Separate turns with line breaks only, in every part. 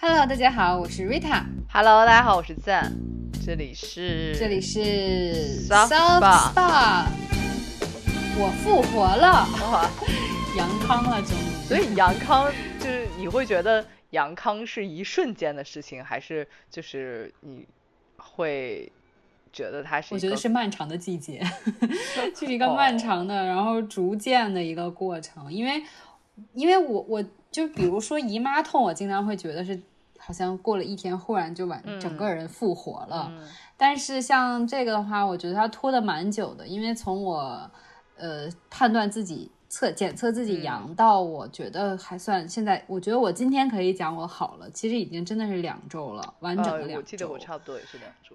Hello，大家好，我是 Rita。
Hello，大家好，我是赞，这里是
这里是
Soft
Spa，我复活了，
哇，
阳康了，终于。
所以阳康就是你会觉得阳康是一瞬间的事情，还是就是你会觉得它是？
我觉得是漫长的季节，是一个漫长的，然后逐渐的一个过程。因为，因为我我就比如说姨妈痛，我经常会觉得是好像过了一天，忽然就完整个人复活了。
嗯
但是像这个的话，我觉得它拖的蛮久的，因为从我呃判断自己测检测自己阳到我觉得还算现在，我觉得我今天可以讲我好了，其实已经真的是两周了，完整的
呃，
两周。
我记得我差不多也是两周。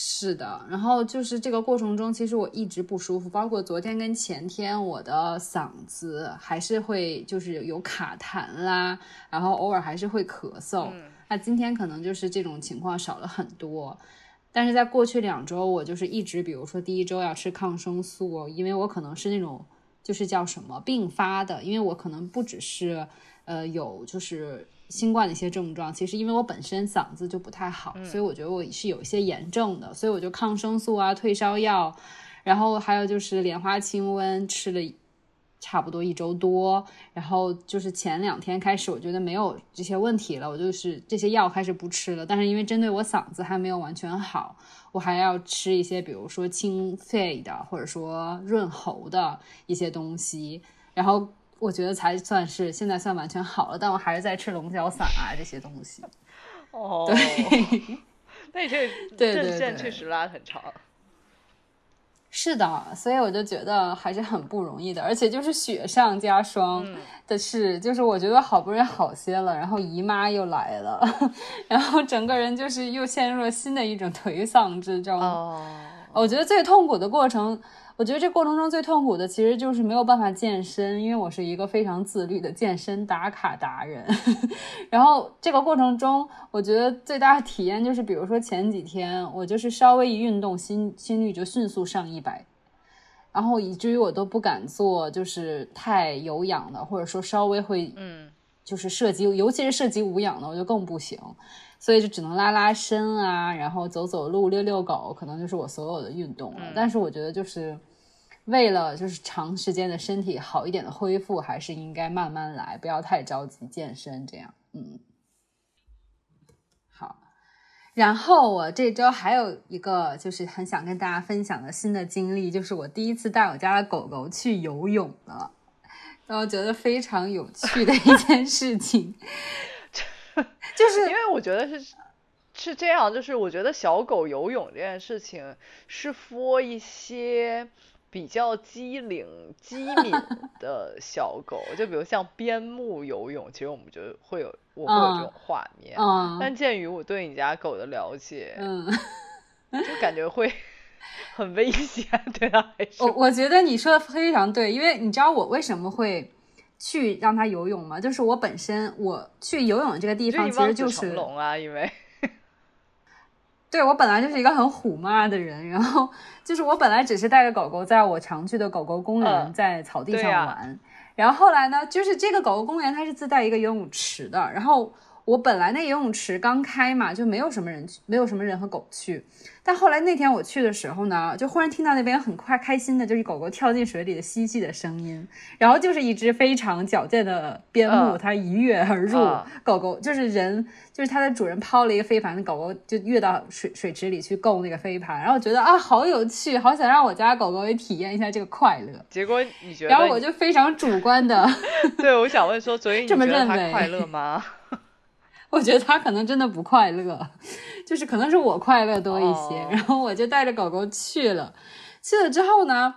是的，然后就是这个过程中，其实我一直不舒服，包括昨天跟前天，我的嗓子还是会就是有卡痰啦，然后偶尔还是会咳嗽。那今天可能就是这种情况少了很多，但是在过去两周，我就是一直，比如说第一周要吃抗生素，因为我可能是那种就是叫什么并发的，因为我可能不只是呃有就是新冠的一些症状，其实因为我本身嗓子就不太好，所以我觉得我是有一些炎症的，所以我就抗生素啊、退烧药，然后还有就是莲花清瘟吃了。差不多一周多，然后就是前两天开始，我觉得没有这些问题了，我就是这些药开始不吃了。但是因为针对我嗓子还没有完全好，我还要吃一些，比如说清肺的或者说润喉的一些东西，然后我觉得才算是现在算完全好了。但我还是在吃龙角散啊这些东西。
哦，
对，
那你这
对对
阵线
对
确实拉得很长。
是的，所以我就觉得还是很不容易的，而且就是雪上加霜的是，就是我觉得好不容易好些了，然后姨妈又来了，然后整个人就是又陷入了新的一种颓丧之中。
哦，
我觉得最痛苦的过程，我觉得这过程中最痛苦的其实就是没有办法健身，因为我是一个非常自律的健身打卡达人。然后这个过程中，我觉得最大的体验就是，比如说前几天我就是稍微一运动，心心率就迅速上一百。然后以至于我都不敢做，就是太有氧的，或者说稍微会，
嗯，
就是涉及，尤其是涉及无氧的，我就更不行。所以就只能拉拉伸啊，然后走走路、遛遛狗，可能就是我所有的运动了。但是我觉得，就是为了就是长时间的身体好一点的恢复，还是应该慢慢来，不要太着急健身。这样，嗯，好。然后我这周还有一个就是很想跟大家分享的新的经历，就是我第一次带我家的狗狗去游泳了，然后觉得非常有趣的一件事情，就是
因为我觉得是是这样，就是我觉得小狗游泳这件事情是 for 一些比较机灵、机敏 的小狗，就比如像边牧游泳，其实我们觉得会有我会有这种画面。
嗯
但鉴于我对你家狗的了解，
嗯，
就感觉会很危险，对它来说。
我我觉得你说的非常对，因为你知道我为什么会去让它游泳吗？就是我本身我去游泳的这个地方其实就是
龙啊，因为
对我本来就是一个很虎妈的人，然后就是我本来只是带着狗狗在我常去的狗狗公园，
嗯
在草地上玩，然后后来呢，就是这个狗狗公园它是自带一个游泳池的，然后我本来那游泳池刚开嘛，就没有什么人去，没有什么人和狗去，但后来那天我去的时候呢，就忽然听到那边很快开心的，就是狗狗跳进水里的嬉戏的声音，然后就是一只非常矫健的边牧，
嗯
它一跃而入，
嗯。
狗狗就是人，就是它的主人抛了一个飞盘，狗狗就跃到水水池里去够那个飞盘，然后觉得啊好有趣，好想让我家狗狗也体验一下这个快乐，
结果你觉得
然后我就非常主观的，
对，我想问说，所以你
这么
觉得
认为
它快乐吗？
我觉得它可能真的不快乐，就是可能是我快乐多一些，
哦
然后我就带着狗狗去了，去了之后呢。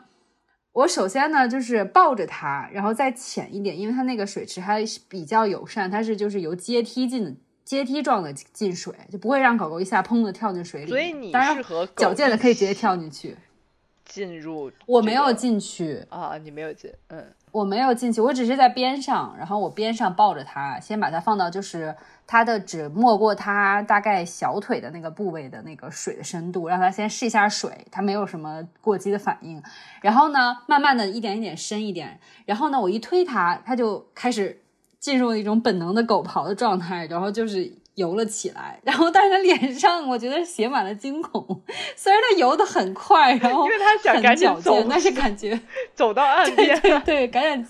我首先呢，就是抱着它，然后再浅一点，因为它那个水池还是比较友善，它是就是由阶梯进的阶梯状的进水，就不会让狗狗一下砰的跳进水里。
所以你
当然
是和
矫健的可以直接跳进去。
进入
我没有进去，
啊，你没有进，嗯，
我没有进去，我只是在边上，然后我边上抱着它，先把它放到就是它的只没过它大概小腿的那个部位的那个水的深度，让它先试一下水，它没有什么过激的反应。然后呢，慢慢的一点一点深一点，然后呢，我一推它，它就开始进入一种本能的狗刨的状态，然后就是游了起来。然后，但是他脸上我觉得写满了惊恐。虽然他游的很快，然后
因为他想赶紧走，
但是感觉
走到岸边，
对对，赶紧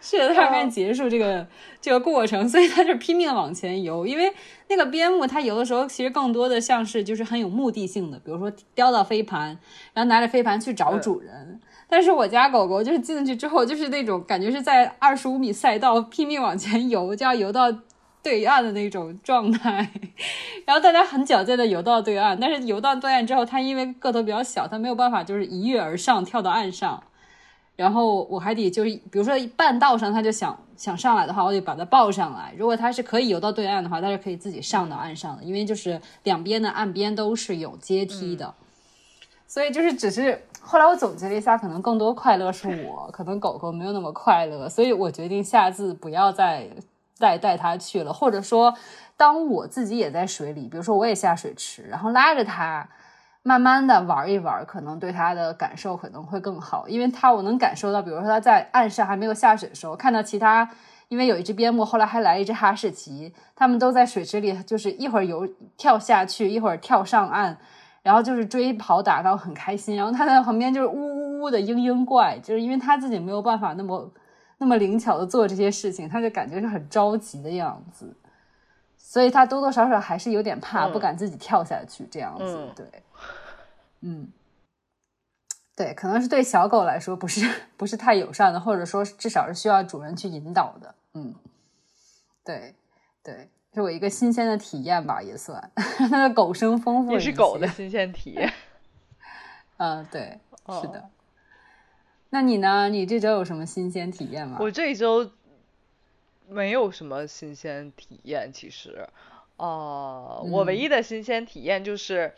是的，他想赶紧结束这个这个过程，所以他就拼命的往前游。因为那个边牧，它游的时候其实更多的像是就是很有目的性的，比如说叼到飞盘，然后拿着飞盘去找主人。但是我家狗狗就是进去之后，就是那种感觉是在二十五米赛道拼命往前游，就要游到对岸的那种状态。然后大家很矫健的游到对岸，但是游到对岸之后，它因为个头比较小，它没有办法就是一跃而上跳到岸上。然后我还得就是比如说半道上，它就想想上来的话，我得把它抱上来。如果它是可以游到对岸的话，它是可以自己上到岸上的，因为就是两边的岸边都是有阶梯的。所以就是只是后来我总结了一下，可能更多快乐是我，可能狗狗没有那么快乐，所以我决定下次不要再再带他去了，或者说当我自己也在水里，比如说我也下水池，然后拉着它慢慢的玩一玩，可能对它的感受可能会更好，因为它我能感受到，比如说它在岸上还没有下水的时候，看到其他，因为有一只边牧，后来还来一只哈士奇，他们都在水池里，就是一会儿游跳下去，一会儿跳上岸。然后就是追跑打闹很开心，然后他在旁边就是呜呜呜的嘤嘤怪，就是因为他自己没有办法那么那么灵巧的做这些事情，他就感觉是很着急的样子，所以他多多少少还是有点怕，不敢自己跳下去这样子。对，嗯，对，可能是对小狗来说不是不是太友善的，或者说至少是需要主人去引导的。嗯，对对。是我一个新鲜的体验吧，也算它的 狗生丰富，
也是狗的新鲜体验。
嗯，对，是的。那你呢？你这周有什么新鲜体验吗？
我这一周没有什么新鲜体验，其实，呃，我唯一的新鲜体验就是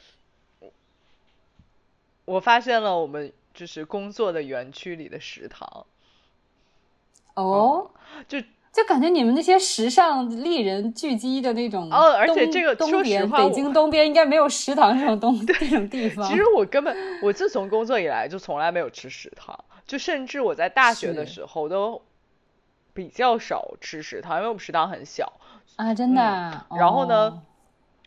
我发现了我们就是工作的园区里的食堂。
哦，
就。
就感觉你们那些时尚丽人聚集的那种
哦，而且这个
东边北京东边应该没有食堂这种东 这种地方。
其实我根本我自从工作以来就从来没有吃食堂，就甚至我在大学的时候都比较少吃食堂，因为我们食堂很小
啊，真的。
然后呢，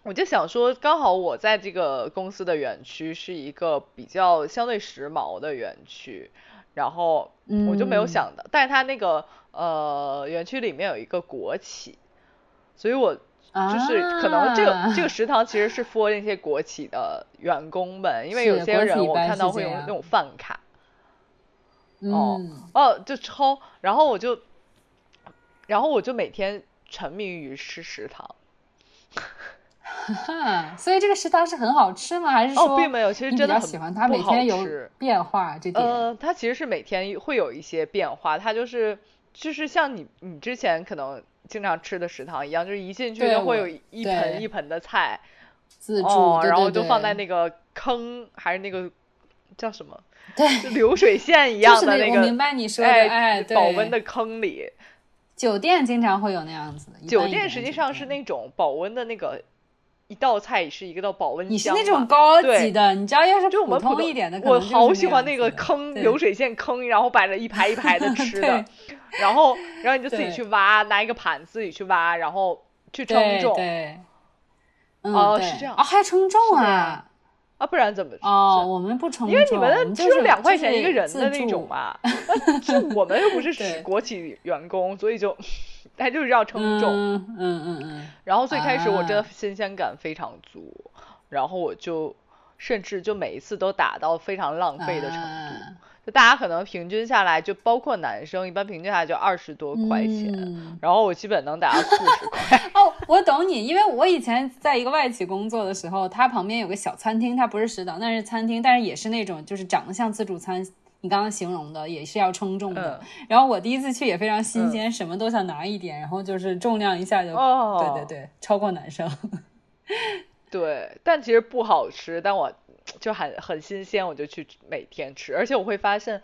我就想说，刚好我在这个公司的园区是一个比较相对时髦的园区，然后我就没有想到，但是他那个。呃，园区里面有一个国企，所以我就是可能这个这个食堂其实是 for 那些国企的员工们，因为有些人我看到会用那种饭卡，哦哦就抽，然后我就，然后我就每天沉迷于吃食堂，
所以这个食堂是很好吃吗？还是说
并没有？其实真的
喜欢它每天有变化这点。
呃，它其实是每天会有一些变化，它就是。就是像你你之前可能经常吃的食堂一样，就是一进去就会有一盆一盆的菜，
自助，
然后就放在那个坑还是那个叫什么？
对，
流水线一样的
那
个，
我明白你说的，哎，
保温的坑里。
酒店经常会有那样子的。
酒店实际上是那种保温的那个。一道菜是一个道保温箱，
你是那种高级的，你知道要是
就我们
普通一点的，
我好喜欢那个坑流水线坑，然后摆着一排一排的吃的，然后然后你就自己去挖，拿一个盘自己去挖，然后去称重，
对，
哦是这样
啊，还称重啊。
啊，不然怎么？
哦，我们不称
因为你
们
只有两块钱一个人的那种嘛。就我们又不是 国企员工，所以就他就是要称重。
嗯嗯嗯。
然后最开始我真的新鲜感非常足，然后我就甚至就每一次都打到非常浪费的程度。就大家可能平均下来，就包括男生，一般平均下来就二十多块钱，然后我基本能达到四十块。
哦，我懂你，因为我以前在一个外企工作的时候，它旁边有个小餐厅，它不是食堂，那是餐厅，但是也是那种就是长得像自助餐，你刚刚形容的也是要称重的。然后我第一次去也非常新鲜，什么都想拿一点，然后就是重量一下就，对对对，超过男生。
对，但其实不好吃，但我。就很很新鲜，我就去每天吃，而且我会发现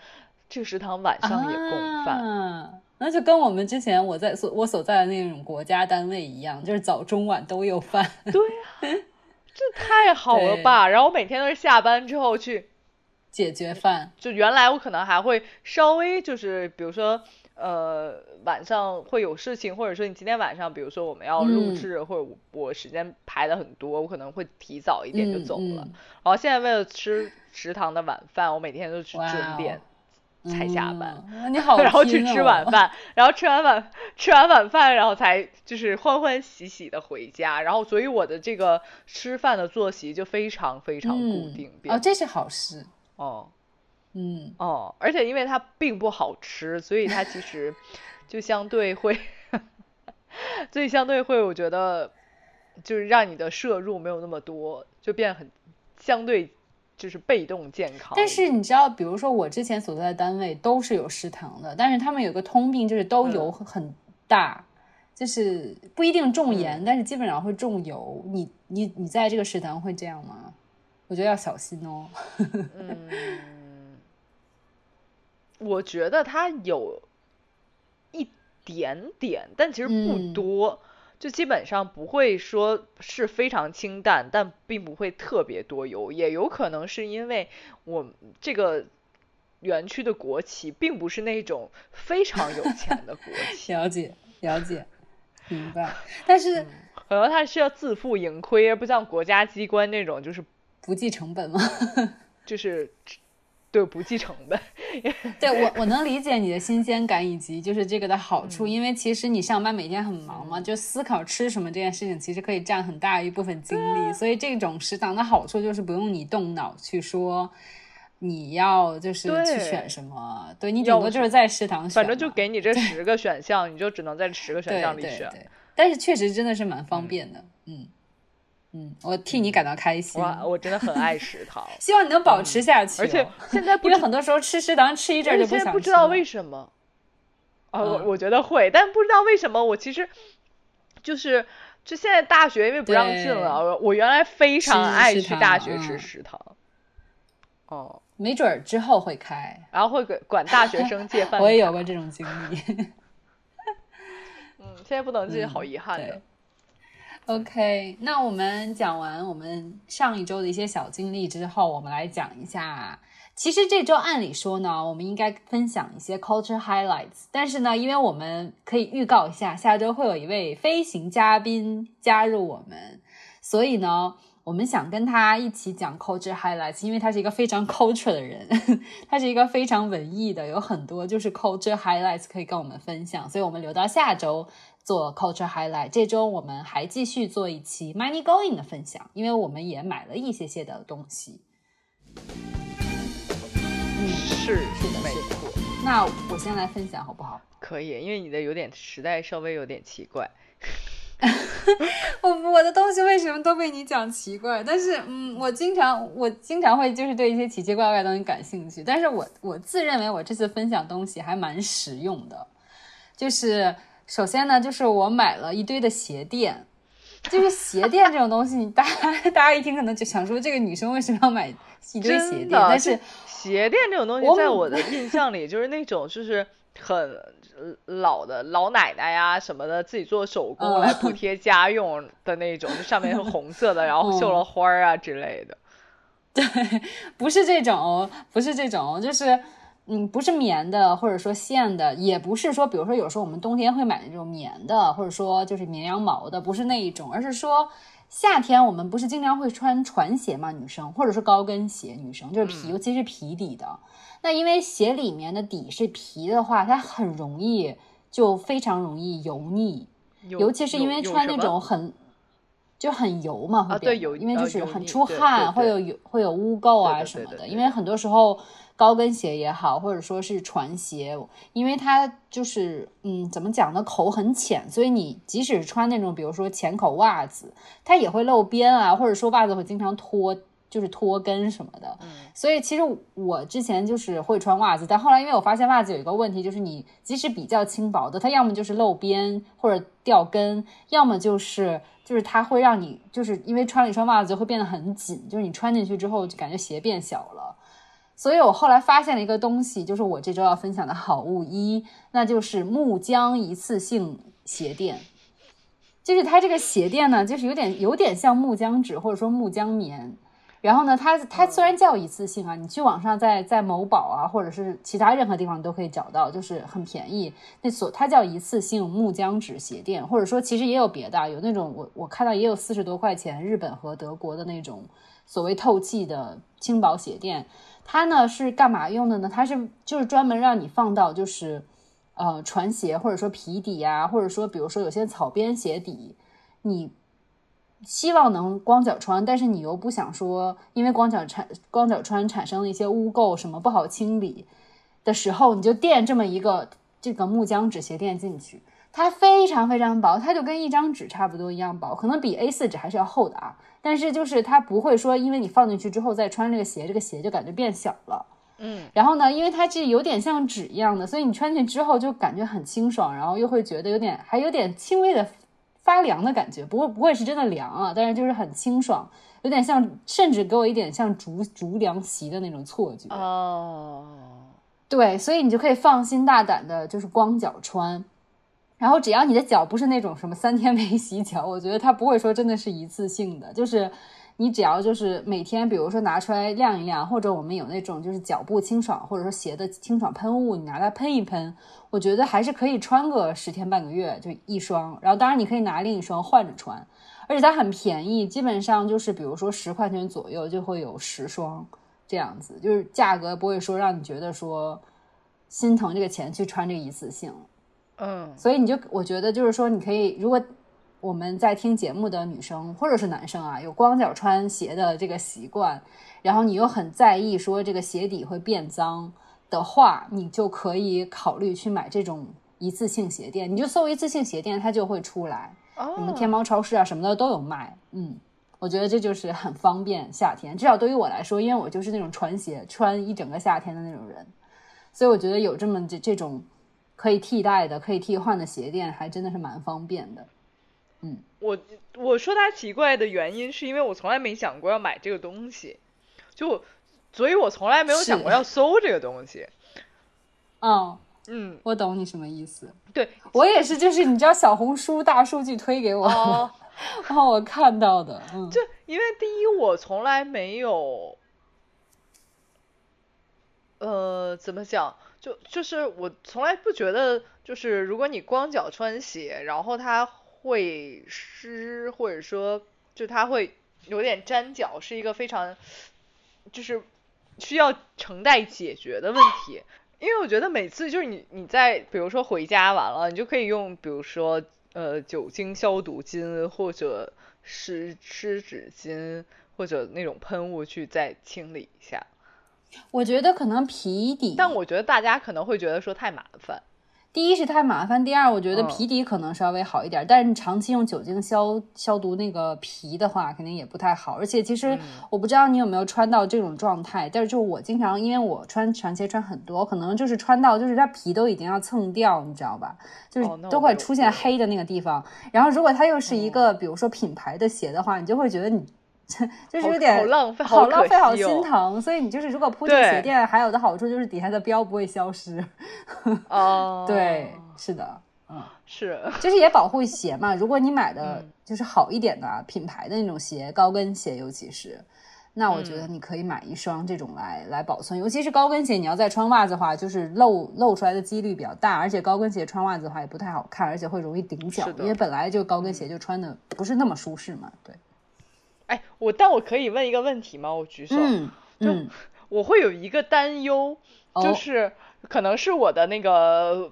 这个食堂晚上也供饭，
那就跟我们之前我在所我所在的那种国家单位一样，就是早中晚都有饭。
对呀，这太好了吧！然后我每天都是下班之后去
解决饭，
就原来我可能还会稍微就是比如说。呃晚上会有事情，或者说你今天晚上，比如说我们要录制，或者我时间排的很多，我可能会提早一点就走了。然后现在为了吃食堂的晚饭，我每天都去准点才下班，
你好，
然后去吃晚饭，然后吃完晚 吃完晚饭，然后才就是欢欢喜喜的回家。然后所以我的这个吃饭的作息就非常非常固定。
哦，这是好事。
哦。
嗯
哦，而且因为它并不好吃，所以它其实 就相对会，所以相对会，我觉得就是让你的摄入没有那么多，就变很相对就是被动健康。
但是你知道，比如说我之前所在的单位都是有食堂的，但是他们有个通病，就是都油很大，就是不一定重盐，但是基本上会重油。你你你在这个食堂会这样吗？我觉得要小心哦。
嗯。我觉得它有一点点，但其实不多，就基本上不会说是非常清淡，但并不会特别多油。也有可能是因为我这个园区的国企并不是那种非常有钱的国 企。
了解，了解，明白。但是
可能它是要自负盈亏，而不像国家机关那种就是
不计成本嘛？
就是。对，不计成本。
对我，我能理解你的新鲜感以及就是这个的好处，因为其实你上班每天很忙嘛，就思考吃什么这件事情，其实可以占很大一部分精力。所以这种食堂的好处就是不用你动脑去说你要就是去选什么，对你顶多就是在食堂选，
反正就给你这十个选项，你就只能在十个选项里选。
但是确实真的是蛮方便的，嗯。嗯，我替你感到开心。
我我真的很爱食堂，
希望你能保持下去。
而且现在，
因为很多时候吃食堂吃一阵就不想吃。
不知道为什么，啊，我我觉得会，但不知道为什么，我其实就是就现在大学因为不让进了，我原来非常爱去大学吃食堂。哦，
没准儿之后会开，
然后会管管大学生借饭。
我也有过这种经历。
嗯，现在不能进，好遗憾的。
OK，那我们讲完我们上一周的一些小经历之后，我们来讲一下。其实这周按理说呢，我们应该分享一些 culture highlights，但是呢，因为我们可以预告一下，下周会有一位飞行嘉宾加入我们，所以呢，我们想跟他一起讲 culture highlights，因为他是一个非常 culture 的人，他是一个非常文艺的，有很多就是 culture highlights 可以跟我们分享，所以我们留到下周。做 culture highlight，这周我们还继续做一期 money going 的分享，因为我们也买了一些些的东西。
嗯，是
是的，
没错。
那我先来分享好不好？
可以，因为你的有点时代稍微有点奇怪。
我我的东西为什么都被你讲奇怪？但是嗯，我经常我经常会就是对一些奇奇怪怪的东西感兴趣，但是我我自认为我这次分享东西还蛮实用的，就是。首先呢，就是我买了一堆的鞋垫，就是鞋垫这种东西，你大家大家一听可能就想说，这个女生为什么要买一堆鞋垫？但是
鞋垫这种东西，在我的印象里，就是那种就是很老的老奶奶呀什么的，自己做手工来补贴家用的那种，就上面是红色的，然后绣了花啊之类的。
对，不是这种，不是这种，就是。嗯，不是棉的，或者说线的，也不是说，比如说有时候我们冬天会买那种棉的，或者说就是绵羊毛的，不是那一种，而是说夏天我们不是经常会穿船鞋吗？女生或者是高跟鞋，女生就是皮，尤其是皮底的。那因为鞋里面的底是皮的话，它很容易就非常容易油腻，尤其是因为穿那种很就很油嘛，会变，因为就是很出汗，会有有会有污垢啊什么的，因为很多时候。高跟鞋也好，或者说是船鞋，因为它就是，嗯，怎么讲呢？口很浅，所以你即使穿那种，比如说浅口袜子，它也会露边啊，或者说袜子会经常脱，就是脱跟什么的。嗯，所以其实我之前就是会穿袜子，但后来因为我发现袜子有一个问题，就是你即使比较轻薄的，它要么就是露边或者掉跟，要么就是就是它会让你就是因为穿了一双袜子就会变得很紧，就是你穿进去之后就感觉鞋变小了。所以我后来发现了一个东西，就是我这周要分享的好物一，那就是木浆一次性鞋垫。就是它这个鞋垫呢，就是有点有点像木浆纸或者说木浆棉，然后呢，它它虽然叫一次性啊，你去网上在在某宝啊，或者是其他任何地方都可以找到，就是很便宜。那所它叫一次性木浆纸鞋垫，或者说其实也有别的，有那种我我看到也有四十多块钱，日本和德国的那种所谓透气的轻薄鞋垫。它呢是干嘛用的呢？它是就是专门让你放到就是呃船鞋或者说皮底啊，或者说比如说有些草编鞋底，你。希望能光脚穿，但是你又不想说，因为光脚产光脚穿产生了一些污垢什么不好清理的时候，你就垫这么一个这个木浆纸鞋垫进去，它非常非常薄，它就跟一张纸差不多一样薄，可能比 A4 纸还是要厚的啊。但是就是它不会说，因为你放进去之后再穿这个鞋，这个鞋就感觉变小了。
嗯，
然后呢，因为它这有点像纸一样的，所以你穿进去之后就感觉很清爽，然后又会觉得有点还有点轻微的。发凉的感觉，不过不会是真的凉啊，但是就是很清爽，有点像，甚至给我一点像竹竹凉席的那种错觉
哦。
对，所以你就可以放心大胆的，就是光脚穿，然后只要你的脚不是那种什么三天没洗脚，我觉得它不会说真的是一次性的，就是。你只要就是每天，比如说拿出来晾一晾，或者我们有那种就是脚部清爽，或者说鞋的清爽喷雾，你拿来喷一喷，我觉得还是可以穿个十天半个月就一双。然后当然你可以拿另一双换着穿，而且它很便宜，基本上就是比如说十块钱左右就会有十双这样子，就是价格不会说让你觉得说心疼这个钱去穿这个一次性。
嗯，
所以你就我觉得就是说你可以如果。我们在听节目的女生或者是男生啊，有光脚穿鞋的这个习惯，然后你又很在意说这个鞋底会变脏的话，你就可以考虑去买这种一次性鞋垫。你就搜一次性鞋垫，它就会出来。你们天猫超市啊什么的都有卖。嗯，我觉得这就是很方便夏天，至少对于我来说，因为我就是那种穿鞋穿一整个夏天的那种人，所以我觉得有这么这这种可以替代的、可以替换的鞋垫，还真的是蛮方便的。嗯，
我我说它奇怪的原因是因为我从来没想过要买这个东西，就所以我从来没有想过要搜这个东西。
嗯
嗯，
我懂你什么意思。
对
我也是，就是你知道小红书大数据推给我，然后我看到的。嗯，
就因为第一我从来没有，呃，怎么讲？就就是我从来不觉得，就是如果你光脚穿鞋，然后它。会湿，或者说就它会有点粘脚，是一个非常就是需要承待解决的问题。因为我觉得每次就是你你在比如说回家完了，你就可以用比如说呃酒精消毒巾或者湿湿纸巾或者那种喷雾去再清理一下。
我觉得可能皮底，
但我觉得大家可能会觉得说太麻烦。
第一是太麻烦，第二我觉得皮底可能稍微好一点，但是你长期用酒精消消毒那个皮的话，肯定也不太好。而且其实我不知道你有没有穿到这种状态，但是就我经常，因为我穿长鞋穿很多，可能就是穿到就是它皮都已经要蹭掉，你知道吧？就是都会出现黑的那个地方。然后如果它又是一个比如说品牌的鞋的话，你就会觉得你。就是有点
好浪费，
好浪费，好心疼。所以你就是如果铺这个鞋垫，还有的好处就是底下的标不会消失。
哦，
对，是的，嗯，
是，
就是也保护鞋嘛。如果你买的就是好一点的品牌的那种鞋，高跟鞋尤其是，那我觉得你可以买一双这种来来保存。尤其是高跟鞋，你要再穿袜子的话，就是露露出来的几率比较大。而且高跟鞋穿袜子的话也不太好看，而且会容易顶脚，因为本来就高跟鞋就穿的不是那么舒适嘛。对。
哎，我但我可以问一个问题吗？我举手。
嗯，
就我会有一个担忧，就是可能是我的那个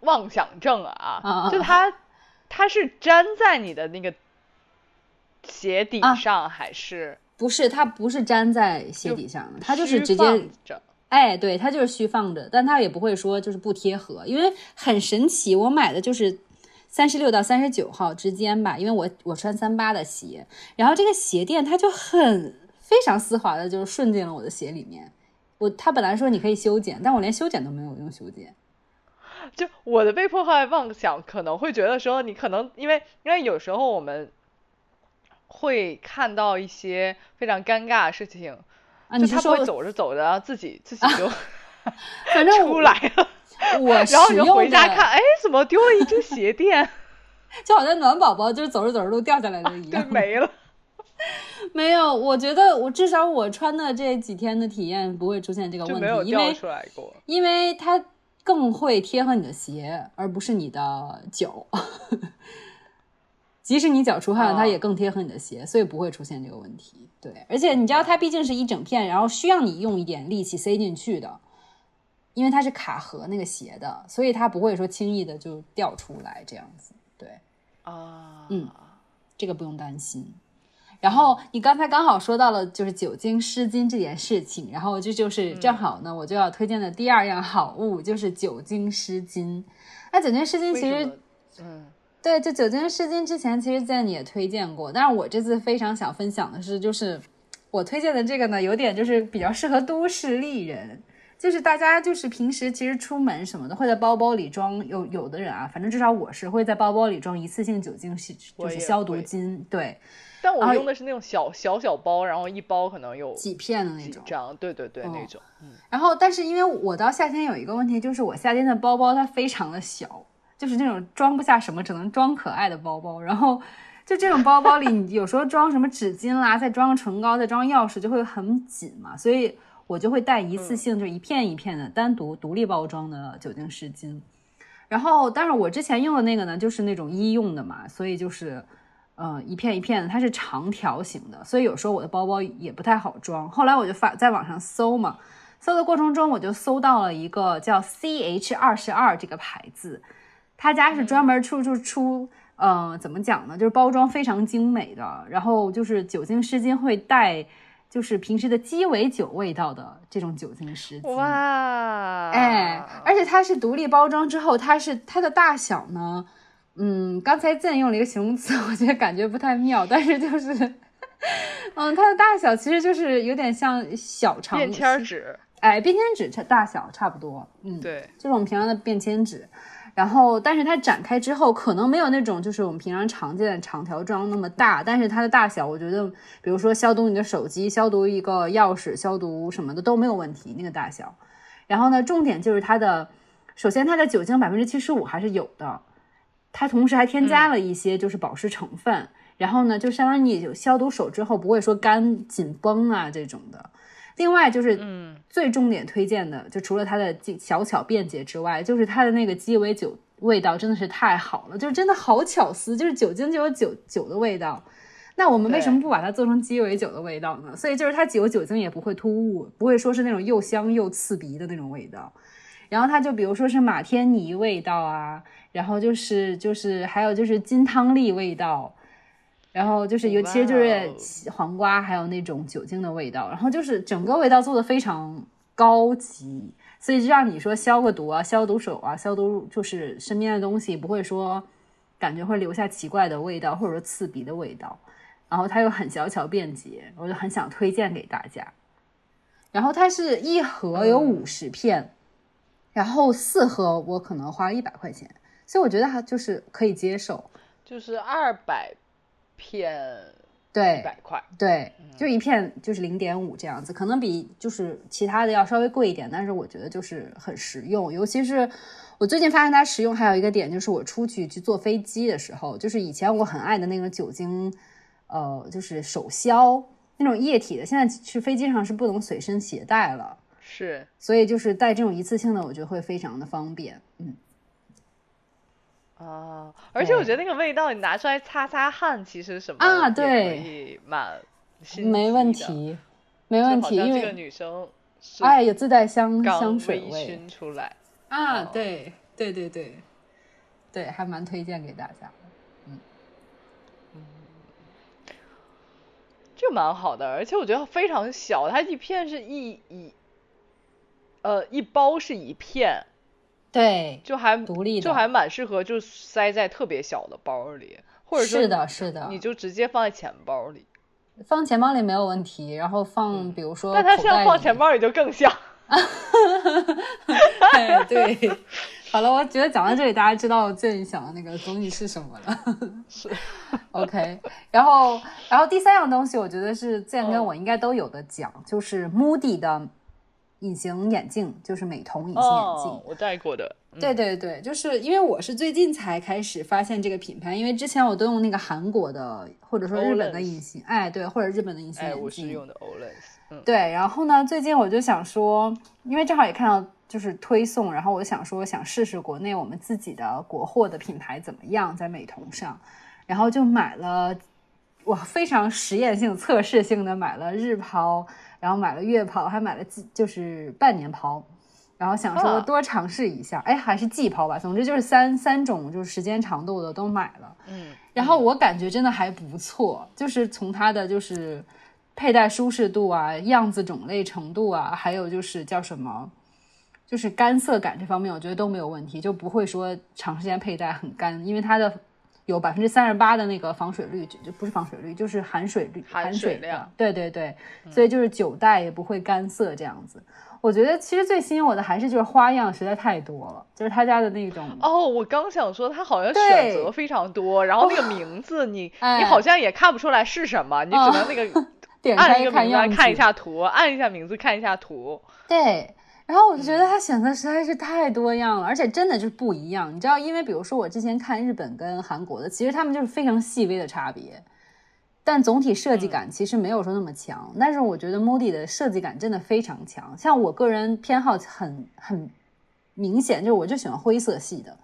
妄想症啊，就它它是粘在你的那个鞋底上还是？
不是，它不是粘在鞋底上的，它就是直接。哎，对，它就是虚放着，但它也不会说就是不贴合，因为很神奇，我买的就是。三十六到三十九号之间吧，因为我我穿三八的鞋，然后这个鞋垫它就很非常丝滑的，就是顺进了我的鞋里面。我他本来说你可以修剪，但我连修剪都没有用修剪。
就我的被迫害妄想可能会觉得说，你可能因为因为有时候我们会看到一些非常尴尬的事情，就他会走着走着自己自己就
反正
出来了。
我
然后你就回家看，哎，怎么丢了一只鞋垫？
就好像暖宝宝就是走着走着都掉下来的一
样，对，没了。
没有，我觉得我至少我穿的这几天的体验不会出现这个问题，
没有
因为
掉出来过。
因为它更会贴合你的鞋，而不是你的脚。即使你脚出汗了，它
哦
也更贴合你的鞋，所以不会出现这个问题。对，而且你知道它毕竟是一整片，然后需要你用一点力气塞进去的，因为它是卡合那个鞋的，所以它不会说轻易的就掉出来这样子。对，
啊，
嗯这个不用担心。然后你刚才刚好说到了就是酒精湿巾这件事情，然后这就是正好呢，我就要推荐的第二样好物就是酒精湿巾。那酒精湿巾其实？
嗯，
对，就酒精湿巾之前其实在你也推荐过，但是我这次非常想分享的是，就是我推荐的这个呢，有点就是比较适合都市丽人。就是大家就是平时其实出门什么的会在包包里装，有有的人啊，反正至少我是会在包包里装一次性酒精洗，就是消毒巾，对，
但我用的是那种小小小包，然后一包可能有
几片的那种，
这样，对对对，
哦
那种。嗯，
然后，但是因为我到夏天有一个问题，就是我夏天的包包它非常的小，就是那种装不下什么，只能装可爱的包包。然后，就这种包包里，你有时候装什么纸巾啦，再装唇膏，再装钥匙，就会很紧嘛。所以我就会带一次性，就一片一片的单独独立包装的酒精湿巾。然后，但是我之前用的那个呢，就是那种医用的嘛，所以就是，呃，一片一片的，它是长条形的，所以有时候我的包包也不太好装。后来我就发在网上搜嘛，搜的过程中我就搜到了一个叫 CH 二十二这个牌子，他家是专门出出出，呃，怎么讲呢？就是包装非常精美的，然后就是酒精湿巾会带，就是平时的鸡尾酒味道的这种酒精湿巾。
哇，
哎，而且它是独立包装之后，它是它的大小呢，嗯，刚才赠用了一个形容词，我觉得感觉不太妙，但是就是，嗯，它的大小其实就是有点像小长
便签，纸，
哎，便签纸差大小差不多，嗯，
对，
就是我们平常的便签纸。然后，但是它展开之后，可能没有那种就是我们平常常见的长条装那么大，但是它的大小，我觉得，比如说消毒你的手机、消毒一个钥匙、消毒什么的都没有问题，那个大小。然后呢，重点就是它的，首先它的酒精百分之七十五还是有的，它同时还添加了一些就是保湿成分。然后呢，就相当于你消毒手之后不会说干紧绷啊这种的。另外就是，
嗯，
最重点推荐的，就除了它的技小巧便捷之外，就是它的那个鸡尾酒味道真的是太好了，就是真的好巧思，就是酒精就有酒酒的味道。那我们为什么不把它做成鸡尾酒的味道呢？所以就是它有酒精也不会突兀，不会说是那种又香又刺鼻的那种味道。然后它就比如说是马天尼味道啊，然后就是就是还有就是金汤力味道，然后就是尤其实就是黄瓜，还有那种酒精的味道，然后就是整个味道做的非常高级，所以就让你说消个毒啊、消毒手啊、消毒就是身边的东西不会说感觉会留下奇怪的味道或者说刺鼻的味道，然后它又很小巧便捷，我就很想推荐给大家。然后它是一盒有五十片，然后四盒我可能花一百块钱，所以我觉得它就是可以接受。
就是二百片
对
一百块，
对，就一片就是零点五这样子，可能比就是其他的要稍微贵一点，但是我觉得就是很实用。尤其是我最近发现它实用，还有一个点就是我出去去坐飞机的时候，就是以前我很爱的那个酒精，呃，就是手消那种液体的，现在去飞机上是不能随身携带了，
是
所以就是带这种一次性的，我觉得会非常的方便。嗯，
啊，而且我觉得那个味道你拿出来擦擦汗，其实什么
啊
也
对
以蛮新
没问题，没问题，因为
女生是
哎，有自带香
刚
香水
微
味。
醺出来，
啊，
哦
对对对对，对，还蛮推荐给大家。
这蛮好的，而且我觉得非常小，它一片是一一，呃，一包是一片，
对，
就还
独立的
就还蛮适合就塞在特别小的包里，或者说
是的，是的，
你就直接放在钱包里，
放钱包里没有问题，然后放比如说
嗯但它
口袋里
现在放钱，包里就更像。
哎对。好了，我觉得讲到这里，大家知道最想的那个东西是什么了。
是
OK，然后，然后第三样东西，我觉得是健跟
嗯
我应该都有的讲，就是 Moody 的隐形眼镜，就是美瞳隐形眼镜。
我戴过的。
对对对，就是因为我是最近才开始发现这个品牌，因为之前我都用那个韩国的，或者说日本的隐形，哎，对，或者日本的隐形眼镜。
我是用的 Olens。嗯，
对。然后呢，最近我就想说，因为正好也看到就是推送，然后我想说想试试国内我们自己的国货的品牌怎么样在美瞳上，然后就买了，我非常实验性、测试性的买了日抛。然后买了月抛，还买了季，就是半年抛，然后想说多尝试一下，哎，还是季抛吧。总之就是三三种，就是时间长度的都买了。
嗯，
然后我感觉真的还不错，就是从它的就是佩戴舒适度啊、样子种类程度啊，还有就是叫什么，就是干涩感这方面，我觉得都没有问题，就不会说长时间佩戴很干，因为它的。有百分之三十八的那个防水率，就就不是防水率，就是含水率，含水
量。
对对对，所以就是久戴也不会干涩这样子。我觉得其实最吸引我的还是就是花样实在太多了，就是他家的那种。
哦，我刚想说他好像选择非常多，然后那个名字你你好像也看不出来是什么，你只能那个 按一个名字看一下图，按一下名字看一下图。
对。然后我就觉得他选择实在是太多样了，而且真的就是不一样。你知道，因为比如说我之前看日本跟韩国的，其实他们就是非常细微的差别，但总体设计感其实没有说那么强。但是我觉得 Modi 的设计感真的非常强，像我个人偏好很很明显，就是我就喜欢灰色系的。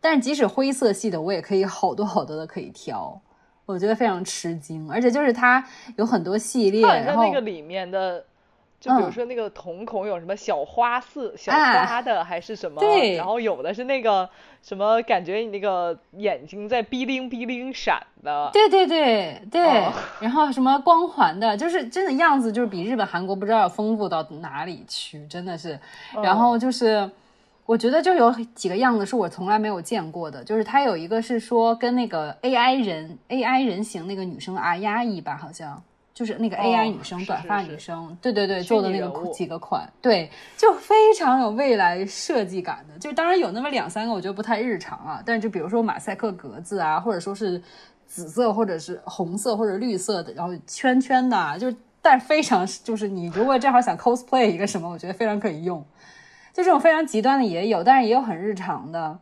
但是即使灰色系的，我也可以好多好多的可以挑，我觉得非常吃惊。而且就是它有很多系列，然后
那个里面的。就比如说那个瞳孔有什么小花色、小花的，还是什么？
对。
然后有的是那个什么，感觉你那个眼睛在哔灵哔灵闪的。
对对对对。然后什么光环的，就是真的样子就是比日本、韩国不知道要丰富到哪里去，真的是。然后就是，我觉得就有几个样子是我从来没有见过的，就是他有一个是说跟那个 AI 人 AI 人形那个女生啊压抑吧，好像。就是那个 AI 女生，短发女生，对对对，做的那个几个款，对，就非常有未来设计感的。就当然有那么两三个，我觉得不太日常啊。但是就比如说马赛克格子啊，或者说是紫色或者是红色或者绿色的，然后圈圈的，啊就但非常就是你如果正好想 cosplay 一个什么，我觉得非常可以用。就这种非常极端的也有，但是也有很日常的。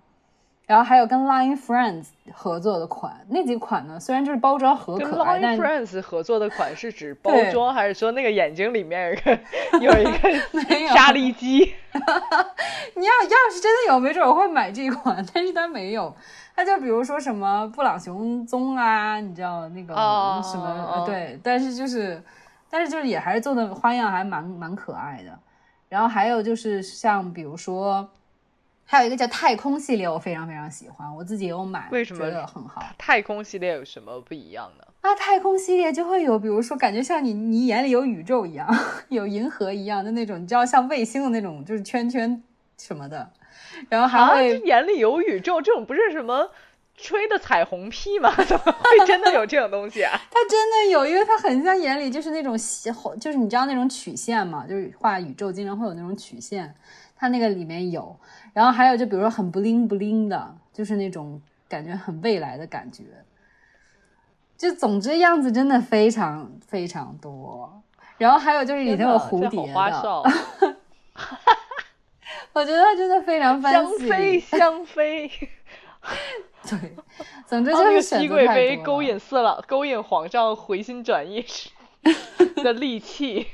然后还有跟 Line Friends 合作的款，那几款呢？虽然就是包装很可爱，
但 Line Friends 合作的款是指包装，还是说那个眼睛里面有一个 有一个沙粒机？
你要要是真的有，没准我会买这款，但是它没有。它就比如说什么布朗熊棕啊，你知道那个什么？对，但是就是，但是就是也还是做的花样还蛮蛮可爱的。然后还有就是像比如说。还有一个叫太空系列，我非常非常喜欢，我自己也有买，
为什么
觉得很好？
太空系列有什么不一样呢？
啊，太空系列就会有，比如说感觉像你你眼里有宇宙一样，有银河一样的那种，你知道像卫星的那种，就是圈圈什么的，然后还会
眼里有宇宙，这种不是什么吹的彩虹屁吗？怎么会真的有这种东西啊？
它真的有，因为它很像眼里就是那种就是你知道那种曲线嘛，就是画宇宙经常会有那种曲线，它那个里面有。然后还有就比如说很 bling bling 的，就是那种感觉很未来的感觉，就总之样子真的非常非常多。然后还有就是里头有蝴蝶
的，
我觉得真的非常
香妃香妃。
对，总之就是
熹贵妃勾引四郎，勾引皇上回心转意的利器。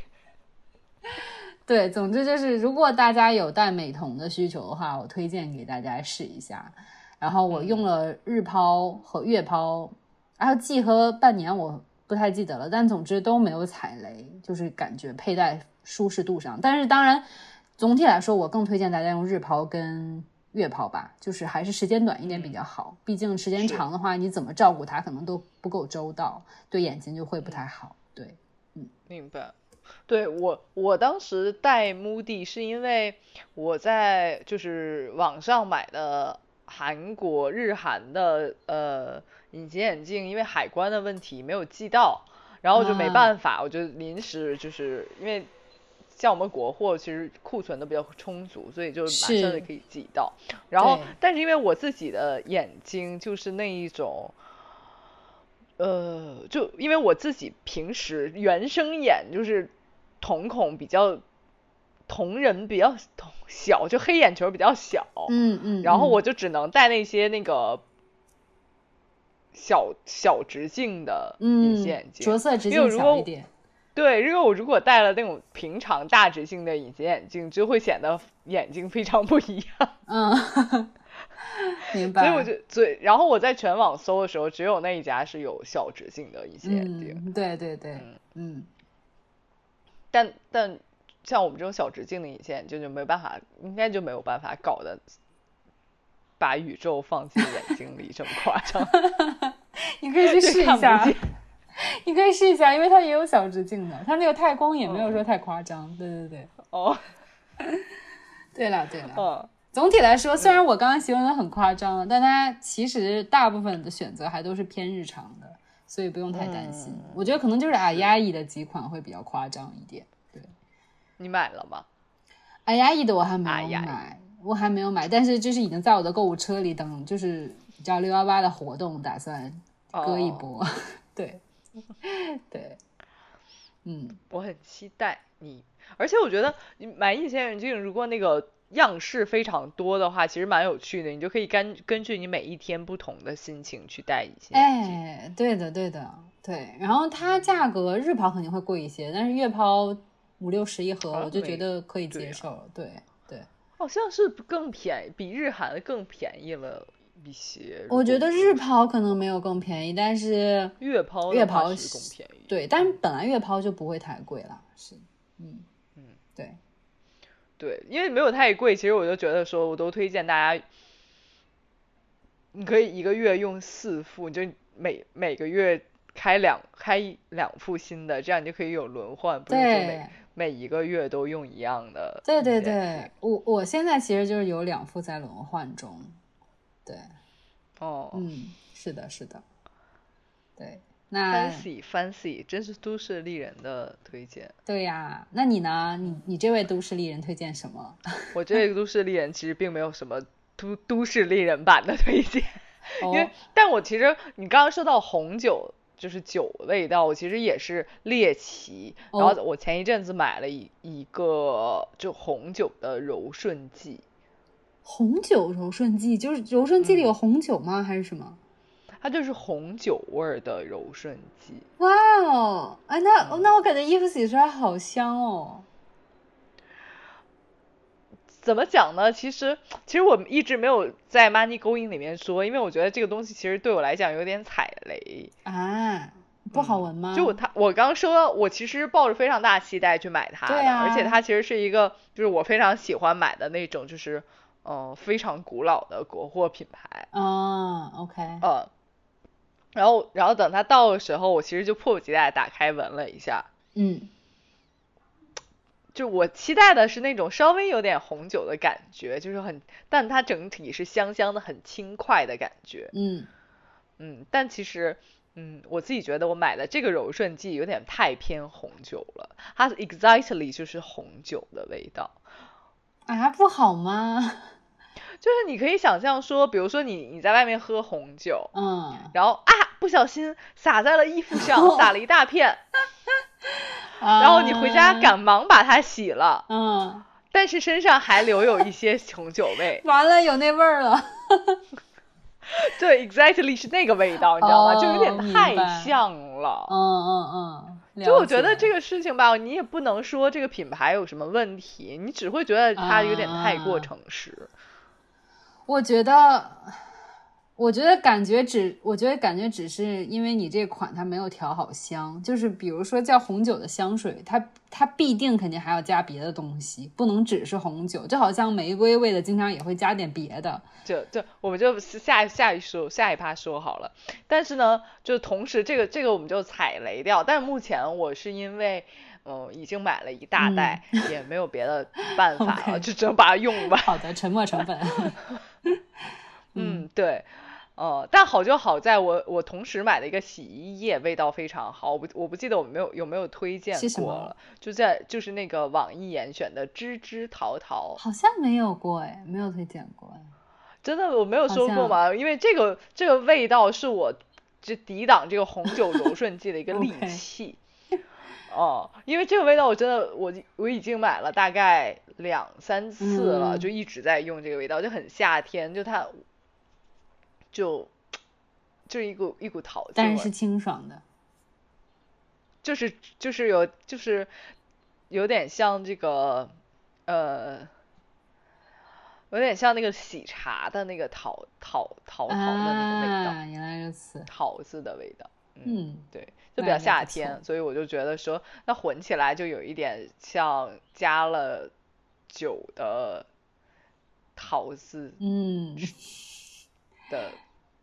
对，总之就是，如果大家有戴美瞳的需求的话，我推荐给大家试一下。然后我用了日抛和月抛，然后季和半年我不太记得了，但总之都没有踩雷，就是感觉佩戴舒适度上。但是当然，总体来说，我更推荐大家用日抛跟月抛吧，就是还是时间短一点比较好。毕竟时间长的话，你怎么照顾它可能都不够周到，对眼睛就会不太好。对，嗯，
明白。对我，我当时戴 Moody 是因为我在就是网上买的韩国日韩的呃隐形眼镜，因为海关的问题没有寄到，然后我就没办法，我就临时就是因为像我们国货其实库存都比较充足，所以就马上就可以寄到。然后，但是因为我自己的眼睛就是那一种。呃，就因为我自己平时原生眼就是瞳孔比较瞳仁比较小，就黑眼球比较小，
嗯嗯，
然后我就只能戴那些那个小小直径的隐形眼镜，
着色直径小一点。
对，因为我如果戴了那种平常大直径的隐形眼镜，就会显得眼睛非常不一样。
嗯，明白。
所以我就最，然后我在全网搜的时候，只有那一家是有小直径的隐形眼镜。
对对对，嗯。
但但像我们这种小直径的隐形眼镜就没办法，应该就没有办法搞得把宇宙放进眼睛里这么夸张。
你可以去试一下。你可以试一下，因为它也有小直径的，它那个太空也没有说太夸张。对对对，
哦，
对了对了，嗯，总体来说，虽然我刚刚形容的很夸张，但它其实大部分的选择还都是偏日常的，所以不用太担心。我觉得可能就是阿亚伊的几款会比较夸张一点。对，
你买了吗？
阿亚伊的我还没有买，我还没有买，但是就是已经在我的购物车里等，就是叫六幺八的活动，打算割一波。对。对，嗯，
我很期待你，而且我觉得你买隐形眼镜，如果那个样式非常多的话，其实蛮有趣的，你就可以根根据你每一天不同的心情去戴隐形眼镜。
哎，对的，对的，对。然后它价格日抛肯定会贵一些，但是月抛五六十一盒，我就觉得可以接受。对对，
好像是更便宜，比日韩的更便宜了。一些，
我觉得日抛可能没有更便宜，但是
月抛
月抛
是更便宜。
对，但是本来月抛就不会太贵了，是，嗯嗯，对
对，因为没有太贵，其实我就觉得说，我都推荐大家，你可以一个月用四副，你就每每个月开两开两副新的，这样你就可以有轮换，不是每每一个月都用一样的。
对对对，我我现在其实就是有两副在轮换中。对，
哦，
嗯，是的，是的，对，那
fancy fancy 真是都市丽人的推荐。
对呀，那你呢？你你这位都市丽人推荐什么？
我这位都市丽人其实并没有什么都都市丽人版的推荐，因为但我其实你刚刚说到红酒，就是酒味道，我其实也是猎奇。然后我前一阵子买了一一个就红酒的柔顺剂。
红酒柔顺剂就是柔顺剂里有红酒吗？还是什么？
它就是红酒味儿的柔顺剂。
哇哦，哎，那那我感觉衣服洗出来好香哦。
怎么讲呢？其实其实我一直没有在 Money Going 里面说，因为我觉得这个东西其实对我来讲有点踩雷
啊。不好闻吗？
就它，我刚说，我其实抱着非常大期待去买它的，而且它其实是一个就是我非常喜欢买的那种，就是。嗯，非常古老的国货品牌。
嗯，OK。
嗯，然后，然后等它到的时候，我其实就迫不及待打开闻了一下。
嗯，
就我期待的是那种稍微有点红酒的感觉，就是很，但它整体是香香的、很轻快的感觉。
嗯
嗯，但其实，嗯，我自己觉得我买的这个柔顺剂有点太偏红酒了，它 exactly 就是红酒的味道。
啊，不好吗？
就是你可以想象说，比如说你你在外面喝红酒，
嗯，
然后啊不小心洒在了衣服上，洒了一大片，然后你回家赶忙把它洗了，
嗯，
但是身上还留有一些红酒味，
完了有那味儿了，
对，exactly 是那个味道，你知道吗？就有点太像了，
嗯嗯
嗯，就我觉得这个事情吧，你也不能说这个品牌有什么问题，你只会觉得它有点太过诚实。
我觉得，我觉得感觉只，我觉得感觉只是因为你这款它没有调好香，就是比如说叫红酒的香水，它它必定肯定还要加别的东西，不能只是红酒，就好像玫瑰味的经常也会加点别的。
就就我们就下下一说下一趴说好了，但是呢，就同时这个这个我们就踩雷掉，但是目前我是因为。嗯，已经买了一大袋，也没有别的办法了，就只能把它用吧。
好的，沉没成本。
嗯，对，呃，但好就好在我我同时买了一个洗衣液，味道非常好。我不我不记得我没有有没有推荐过了，就在就是那个网易严选的芝芝桃桃，
好像没有过哎，没有推荐过哎。
真的我没有说过吗？因为这个这个味道是我就抵挡这个红酒柔顺剂的一个利器。哦，因为这个味道我真的我我已经买了大概两三次了，
嗯
就一直在用这个味道，就很夏天，就它就就是一股一股桃子，
但是是清爽的。
就是就是有就是有点像这个呃。有点像那个喜茶的那个桃桃桃桃的那个味道，
啊，原来如此。
桃子的味道，嗯，
嗯，
对，就比较夏天，所以我就觉得说，那混起来就有一点像加了酒的桃子
嗯，
的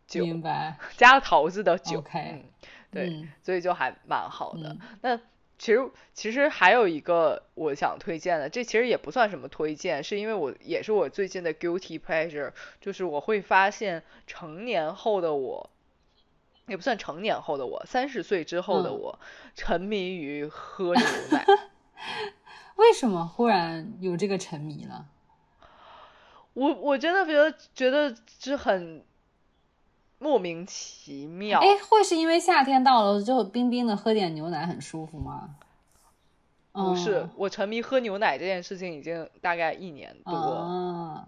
酒，
明白。
加了桃子的酒
OK
嗯，对，
嗯
所以就还蛮好的。
嗯
那其实其实还有一个我想推荐的，这其实也不算什么推荐，是因为我也是我最近的 guilty pleasure，就是我会发现成年后的我，也不算成年后的我，三十岁之后的
嗯
我，沉迷于喝 牛奶。
为什么忽然有这个沉迷了？
我我真的觉得觉得这很莫名其妙。
哎，会是因为夏天到了之后冰冰的喝点牛奶很舒服吗？
不是
嗯，
我沉迷喝牛奶这件事情已经大概一年多。
啊，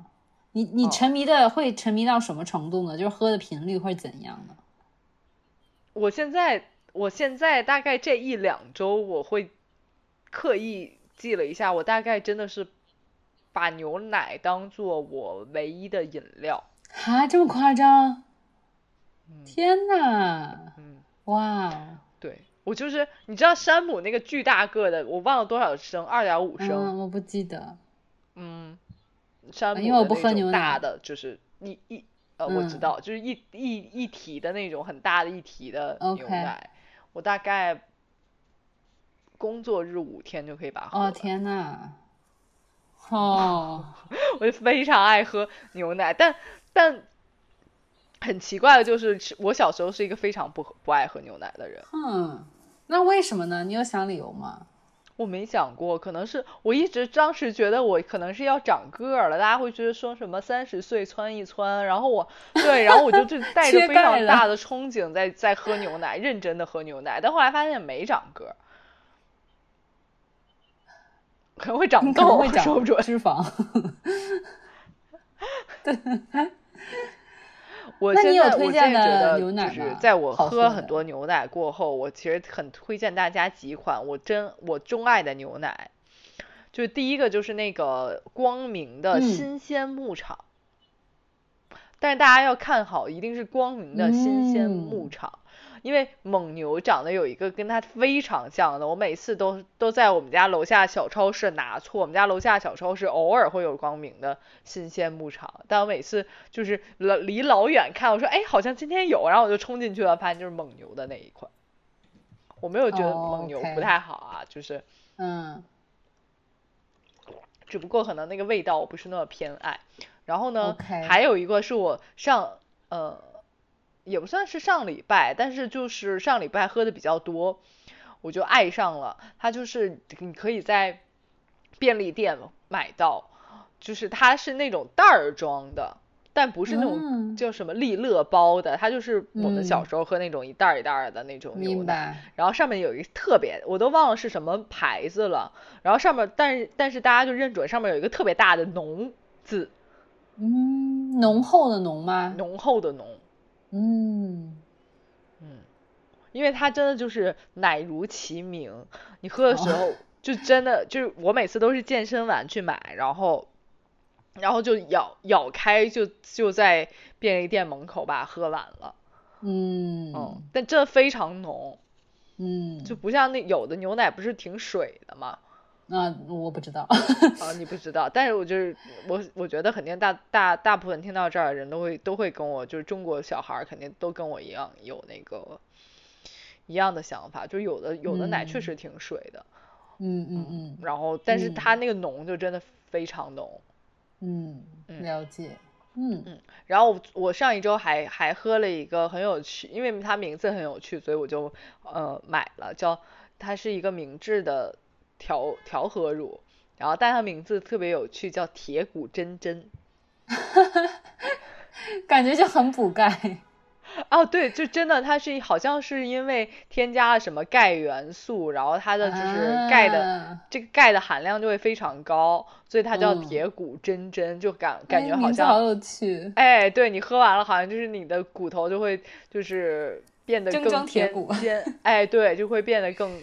你你
哦
沉迷的会沉迷到什么程度呢？就是喝的频率会怎样呢？
我现在我现在大概这一两周，我会刻意记了一下，我大概真的是把牛奶当做我唯一的饮料。
哈，这么夸张？
嗯
天呐，
嗯，
哇，
对我就是你知道山姆那个巨大个的，我忘了多少升，二点五升。
嗯，我不记得。
嗯，山姆
因为我不喝牛奶
大的就是一一呃，我知
嗯
道，就是一一一体的那种很大的一体的牛奶，我大概工作日五天就可以把它喝
哦。天呐，哦，
我就非常爱喝牛奶，但但很奇怪的就是，我小时候是一个非常不不爱喝牛奶的人。
嗯，那为什么呢？你有想理由吗？
我没想过，可能是我一直当时觉得我可能是要长个儿了，大家会觉得说什么三十岁窜一窜，然后我 对，然后我就就带着非常大的憧憬在在喝牛奶，认真的喝牛奶，但后来发现没长个儿，可能会长痘，
会长
说不准。
脂肪。
我
那你有
现在我
推荐的
真觉得就是在我
喝
喝很多牛奶过后，我其实很推荐大家几款我真我钟爱的牛奶。就第一个就是那个光明的
嗯。
新鲜牧场，但是大家要看好，一定是光明的新鲜牧
嗯。
场，因为蒙牛长得有一个跟它非常像的，我每次都都在我们家楼下小超市拿错，我们家楼下小超市偶尔会有光明的新鲜牧场，但我每次就是老离老远看，我说哎好像今天有，然后我就冲进去了，发现就是蒙牛的那一款，我没有觉得
哦
蒙牛不太好啊，就是
嗯。
只不过可能那个味道我不是那么偏爱。然后呢还有一个是我上呃，也不算是上礼拜，但是就是上礼拜喝的比较多，我就爱上了。它就是你可以在便利店买到，就是它是那种袋儿装的。但不是那种
嗯
叫什么利乐包的，它就是我们小
嗯
时候喝那种一袋儿一袋儿的那种牛奶。然后上面有一个特别，我都忘了是什么牌子了。然后上面，但是但是大家就认准上面有一个特别大的浓字，
嗯，浓厚的浓吗？
浓厚的浓，
嗯。
嗯，因为它真的就是奶如其名，你喝的时候就真的就是我每次都是健身完去买，然后然后就咬咬开就就在便利店门口把它喝完了，
嗯。
嗯，但真的非常浓，
嗯，
就不像那有的牛奶不是挺水的吗？
啊，我不知道。
啊，你不知道，但是我就是我，我觉得肯定大大大部分听到这儿的人都会都会跟我，就是中国小孩儿肯定都跟我一样有那个一样的想法，就有的有的奶确
嗯
实挺水的，
嗯嗯嗯
然后但是
嗯
它那个浓就真的非常浓。
嗯，
嗯
了解。嗯嗯
然后我我上一周还还喝了一个很有趣，因为它名字很有趣，所以我就呃买了，叫它是一个明治的调调和乳，然后但它名字特别有趣，叫铁骨真真。
感觉就很补钙。
哦，对，就真的，它是好像是因为添加了什么钙元素，然后它的就是钙的、
啊
这个钙的含量就会非常高，所以它叫
嗯
铁骨铮铮，就感感觉
哎
好像，
好有趣，
哎，对你喝完了，好像就是你的骨头就会就是变得更
铁骨
坚，哎，对，就会变得更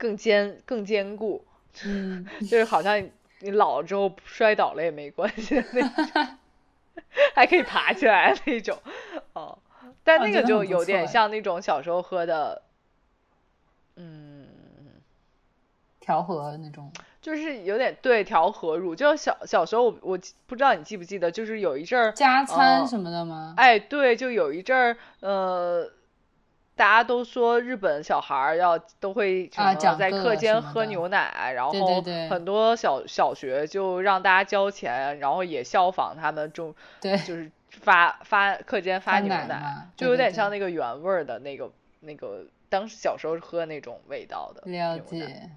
更坚更坚固，
嗯，
就是好像你老了之后摔倒了也没关系那种，还可以爬起来那种，哦，但
哦
那个就有点像那种小时候喝的，嗯，
调和那种，
就是有点对调和乳，就小小时候我我不知道你记不记得，就是有一阵儿，
加餐
哦
什么的吗？
哎，对，就有一阵儿，呃。大家都说日本小孩儿要都会在课间喝牛奶，然后很多小小学就让大家交钱，然后也效仿他们中
对，
就是发发课间发
发
牛
奶嘛
就有点像那个原味儿的那个那个当时小时候喝那种味道的
了
牛奶。
解，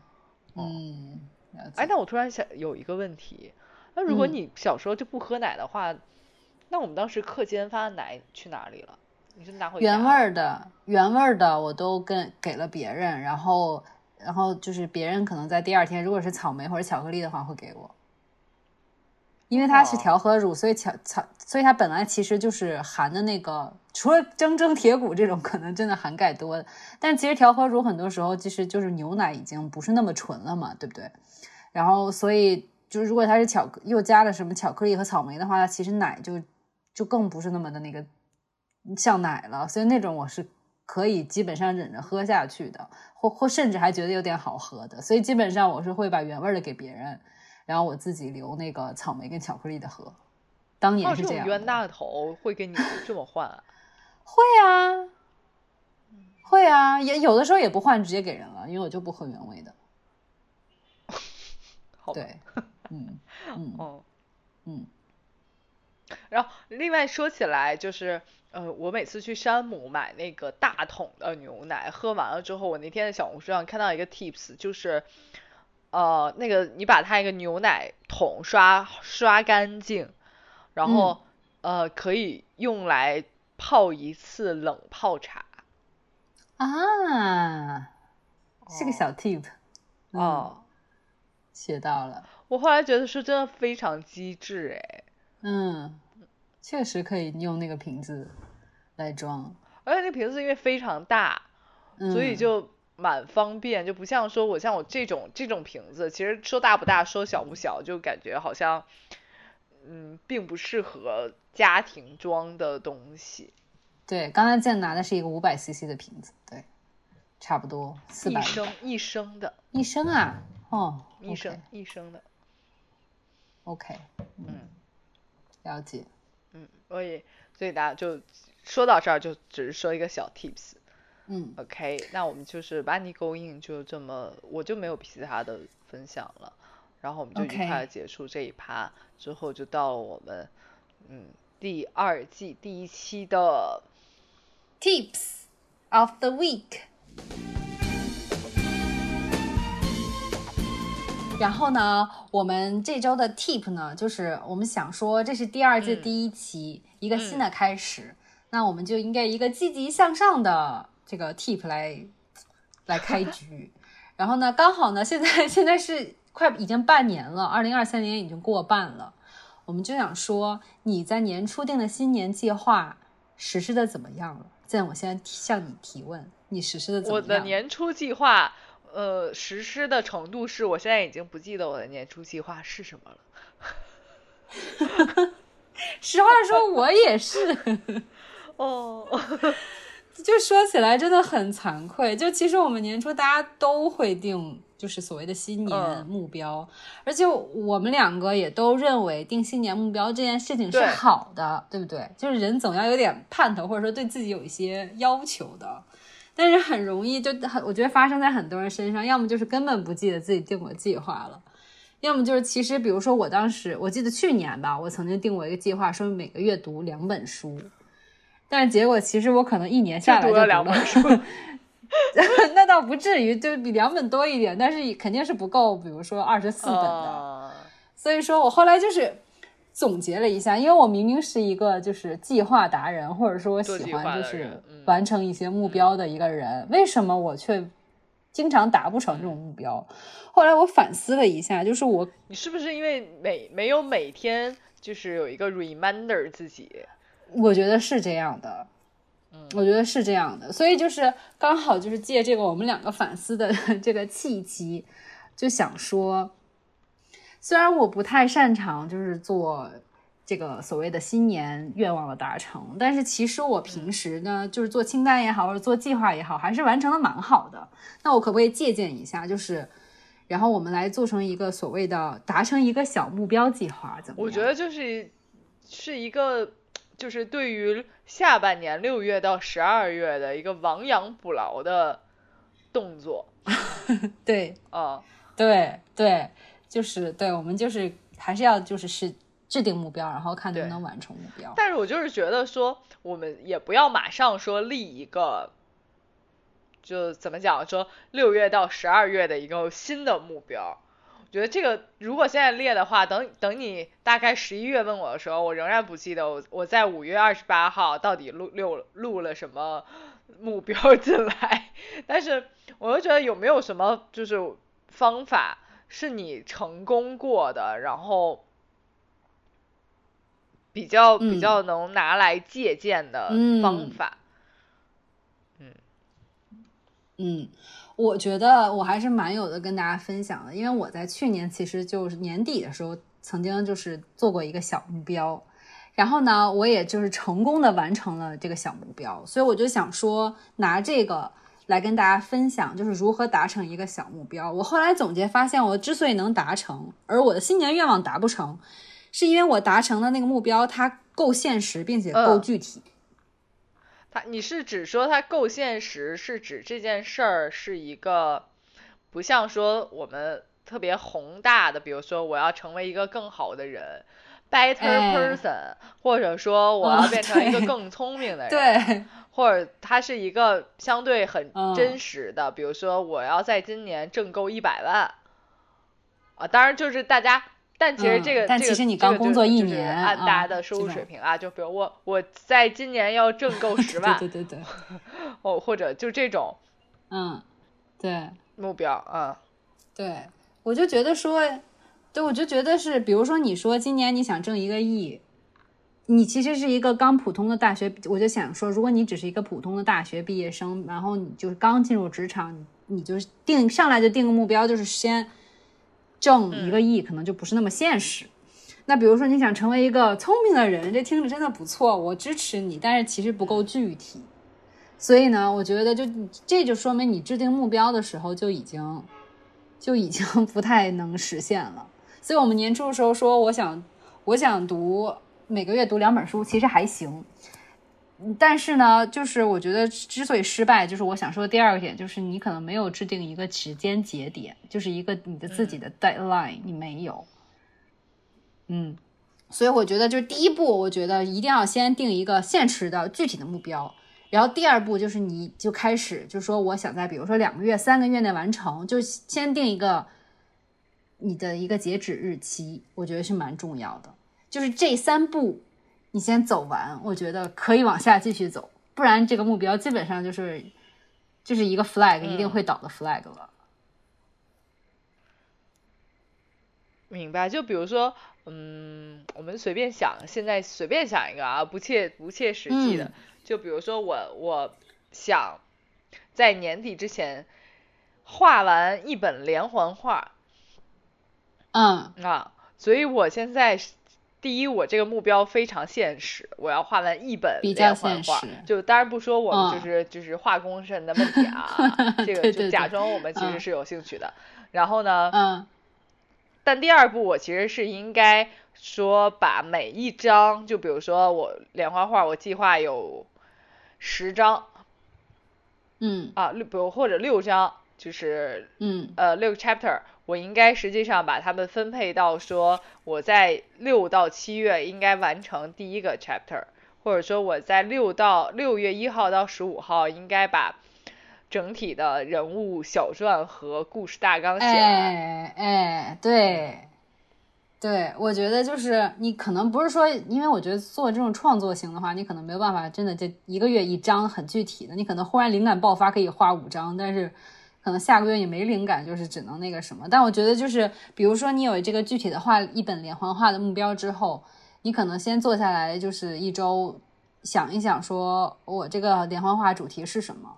嗯，了解。
哎，那我突然想有一个问题，那如果
嗯
你小时候就不喝奶的话，那我们当时课间发的奶去哪里了？你是拿回家。
原味儿的，原味儿的我都跟给了别人，然后然后就是别人可能在第二天，如果是草莓或者巧克力的话，会给我，因为它是
哦。
调和乳，所以巧巧，所以它本来其实就是含的那个，除了铮铮铁骨这种可能真的含钙多的，但其实调和乳很多时候其实就是牛奶已经不是那么纯了嘛，对不对？然后所以就是如果它是巧克又加了什么巧克力和草莓的话，它其实奶就就更不是那么的那个像奶了，所以那种我是可以基本上忍着喝下去的，或或甚至还觉得有点好喝的，所以基本上我是会把原味的给别人，然后我自己留那个草莓跟巧克力的喝。当年是这样的，
种冤大头会跟你这么换啊？
会啊，会啊，也有的时候也不换，直接给人了，因为我就不喝原味的。
好，
对，嗯嗯
哦。
嗯
然后另外说起来，就是呃，我每次去山姆买那个大桶的牛奶，喝完了之后，我那天在小红书上看到一个 tips，就是呃，那个你把它一个牛奶桶刷刷干净，然后、呃可以用来泡一次冷泡茶。
啊，是个小 tip，嗯
哦，
学到了。
我后来觉得是真的非常机智哎，
嗯，确实可以用那个瓶子来装，
而且那瓶子因为非常大，所以
嗯。
就蛮方便，就不像说我像我这种这种瓶子，其实说大不大，说小不小，就感觉好像，嗯，并不适合家庭装的东西。
对，刚才见拿的是一个五百 CC 的瓶子，对，差不多四百
一升一升的，
一升啊，哦，
一升一升的
，，OK，
嗯
了解，
嗯，所以所以大家就说到这儿，就只是说一个小 tips。
嗯
OK，那我们就是把你勾引就这么，我就没有其他的分享了，然后我们就愉快的结束这一趴之后就到了我们嗯第二季第一期的
，Tips of the week。然后呢，我们这周的 tip 呢，就是我们想说，这是第二季
嗯
第一期，一个新的开始，那我们就应该一个积极向上的这个 tip 来来开局。然后呢，刚好呢，现在现在是快已经半年了，二零二三年已经过半了，我们就想说，你在年初定的新年计划实施的怎么样了？现在我现在向你提问，你实施的怎么样我？
的年初计划，呃，实施的程度是我现在已经不记得我的年初计划是什么了。
实话说，我也是。
哦，
就说起来真的很惭愧，就其实我们年初大家都会定，就是所谓的新年
嗯
目标，而且我们两个也都认为定新年目标这件事情是好的，对不对？就是人总要有点盼头，或者说对自己有一些要求的。但是很容易就很，我觉得发生在很多人身上，要么就是根本不记得自己定过计划了，要么就是其实比如说我当时我记得去年吧，我曾经定过一个计划，说每个月读两本书，但是结果其实我可能一年下来就
就读了两本书，
那倒不至于，就比两本多一点，但是肯定是不够，比如说二十四本的。
呃
所以说我后来就是总结了一下，因为我明明是一个就是计划达人，或者说我喜欢就是完成一些目标的一个人，为什么我却经常达不成这种目标？后来我反思了一下，就是我
你是不是因为每没有每天就是有一个 reminder 自己？
我觉得是这样的，
嗯，
我觉得是这样的，所以就是刚好就是借这个我们两个反思的 这个契机，就想说。虽然我不太擅长就是做这个所谓的新年愿望的达成，但是其实我平时呢，就是做清单也好，或者做计划也好，还是完成的蛮好的。那我可不可以借鉴一下？就是，然后我们来做成一个所谓的达成一个小目标计划，怎么样？
我觉得就是是一个，就是对于下半年六月到十二月的一个亡羊补牢的动作。
对，
啊，
对对。就是对，我们就是还是要就是是制定目标，然后看能不能完成目标。
但是我就是觉得说，我们也不要马上说立一个，就怎么讲，说六月到十二月的一个新的目标。我觉得这个如果现在列的话，等等你大概十一月问我的时候，我仍然不记得我我在五月二十八号到底录录录了什么 目标进来。但是我又觉得有没有什么就是方法。是你成功过的，然后比较比较能拿来借鉴的方法。
嗯嗯，我觉得我还是蛮有的跟大家分享的，因为我在去年其实就是年底的时候，曾经就是做过一个小目标，然后呢，我也就是成功的完成了这个小目标，所以我就想说拿这个。来跟大家分享，就是如何达成一个小目标。我后来总结发现，我之所以能达成，而我的新年愿望达不成，是因为我达成的那个目标它够现实，并且够具体。
它，你是指说它够现实，是指这件事儿是一个不像说我们特别宏大的，比如说我要成为一个更好的人，better person，或者说我要变成一个更聪明的 人。
对。
或者它是一个相对很真实的，比如说我要在今年挣够一百万，啊，当然就是大家，但其实这个，
但其实你刚工作一年，
按大家的收入水平啊，就比如我我在今年要挣够 十万，
对对对，
哦，或者就这种，
嗯，对，
目标啊，
对，我就觉得说，对，我就觉得是，比如说你说今年你想挣一个亿。你其实是一个刚普通的大学，我就想说，如果你只是一个普通的大学毕业生，然后你就是刚进入职场，你就定上来就定个目标，就是先挣一个亿，可能就不是那么现实。那比如说你想成为一个聪明的人，这听着真的不错，我支持你，但是其实不够具体。所以呢，我觉得就这就说明你制定目标的时候就已经就已经不太能实现了。所以我们年初的时候说，我想我想读。每个月读两本书其实还行，但是呢，就是我觉得之所以失败，就是我想说的第二个点，就是你可能没有制定一个时间节点，就是一个你的自己的 deadline，你没有。嗯，所以我觉得就是第一步，我觉得一定要先定一个现实的具体的目标，然后第二步就是你就开始，就说我想在比如说两个月、三个月内完成，就先定一个你的一个截止日期，我觉得是蛮重要的。就是这三步，你先走完，我觉得可以往下继续走，不然这个目标基本上就是就是一个 flag，一定会倒的 flag 了。
明白？就比如说，嗯，我们随便想，现在随便想一个啊，不切不切实际的，就比如说我我想在年底之前画完一本连环画，
嗯
啊，所以我现在。第一，我这个目标非常现实，我要画完一本连环画。就当然不说我们就是就是画工上的问题啊，这个就假装我们其实是有兴趣的。然后
呢，嗯，
但第二步我其实是应该说把每一张，就比如说我连环画，我计划有十张，
嗯
啊六，比如或者六张，就是
嗯
呃六个 chapter。我应该实际上把它们分配到说，我在六到七月应该完成第一个 chapter，或者说我在六到六月一号到十五号应该把整体的人物小传和故事大纲写完。
哎哎，对，对，我觉得就是你可能不是说，因为我觉得做这种创作型的话，你可能没有办法真的就一个月一张很具体的，你可能忽然灵感爆发可以画五张，但是可能下个月你没灵感，就是只能那个什么。但我觉得就是，比如说你有这个具体的画一本连环画的目标之后，你可能先坐下来就是一周想一想，说我这个连环画主题是什么，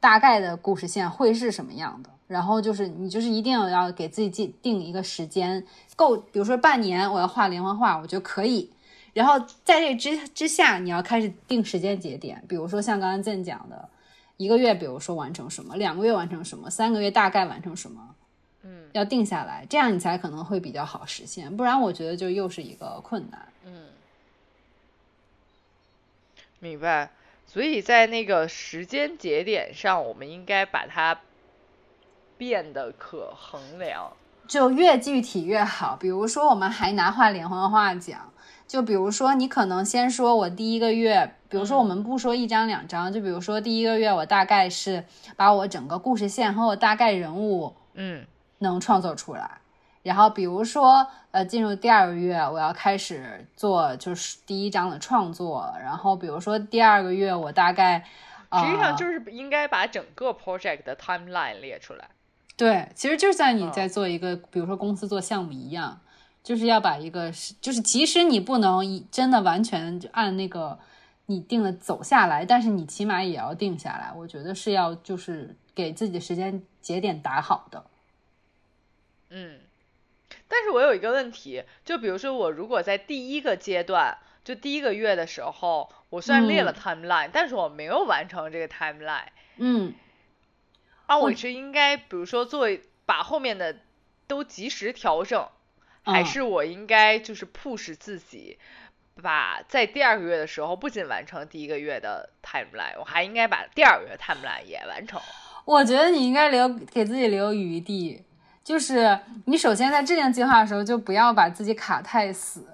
大概的故事线会是什么样的。然后就是你就是一定要给自己定定一个时间够，比如说半年我要画连环画，我觉得可以。然后在这之之下，你要开始定时间节点，比如说像刚刚健讲的，一个月，比如说完成什么，两个月完成什么，三个月大概完成什么，
嗯，
要定下来，这样你才可能会比较好实现。不然我觉得就又是一个困难。
嗯，明白。所以在那个时间节点上，我们应该把它。变得可衡量，
就越具体越好。比如说，我们还拿画连环画讲，就比如说，你可能先说我第一个月，比如说我们不说一张两张，就比如说第一个月我大概是把我整个故事线和我大概人物，
嗯，
能创作出来。然后比如说，呃，进入第二个月，我要开始做就是第一章的创作。然后比如说第二个月，我大概
实际上就是应该把整个 project 的 timeline 列出来。
对，其实就像你在做一个，比如说公司做项目一样，就是要把一个，就是即使你不能真的完全按那个你定的走下来，但是你起码也要定下来。我觉得是要就是给自己的时间节点打好的。
嗯，但是我有一个问题，就比如说我如果在第一个阶段，就第一个月的时候，我虽然列了 timeline，但是我没有完成这个 timeline。
嗯。
啊我是应该，比如说做把后面的都及时调整，还是我应该就是 push 自己，把在第二个月的时候不仅完成第一个月的 timeline，我还应该把第二个月 timeline 也完成。
我觉得你应该留给自己留余地，就是你首先在制定计划的时候就不要把自己卡太死，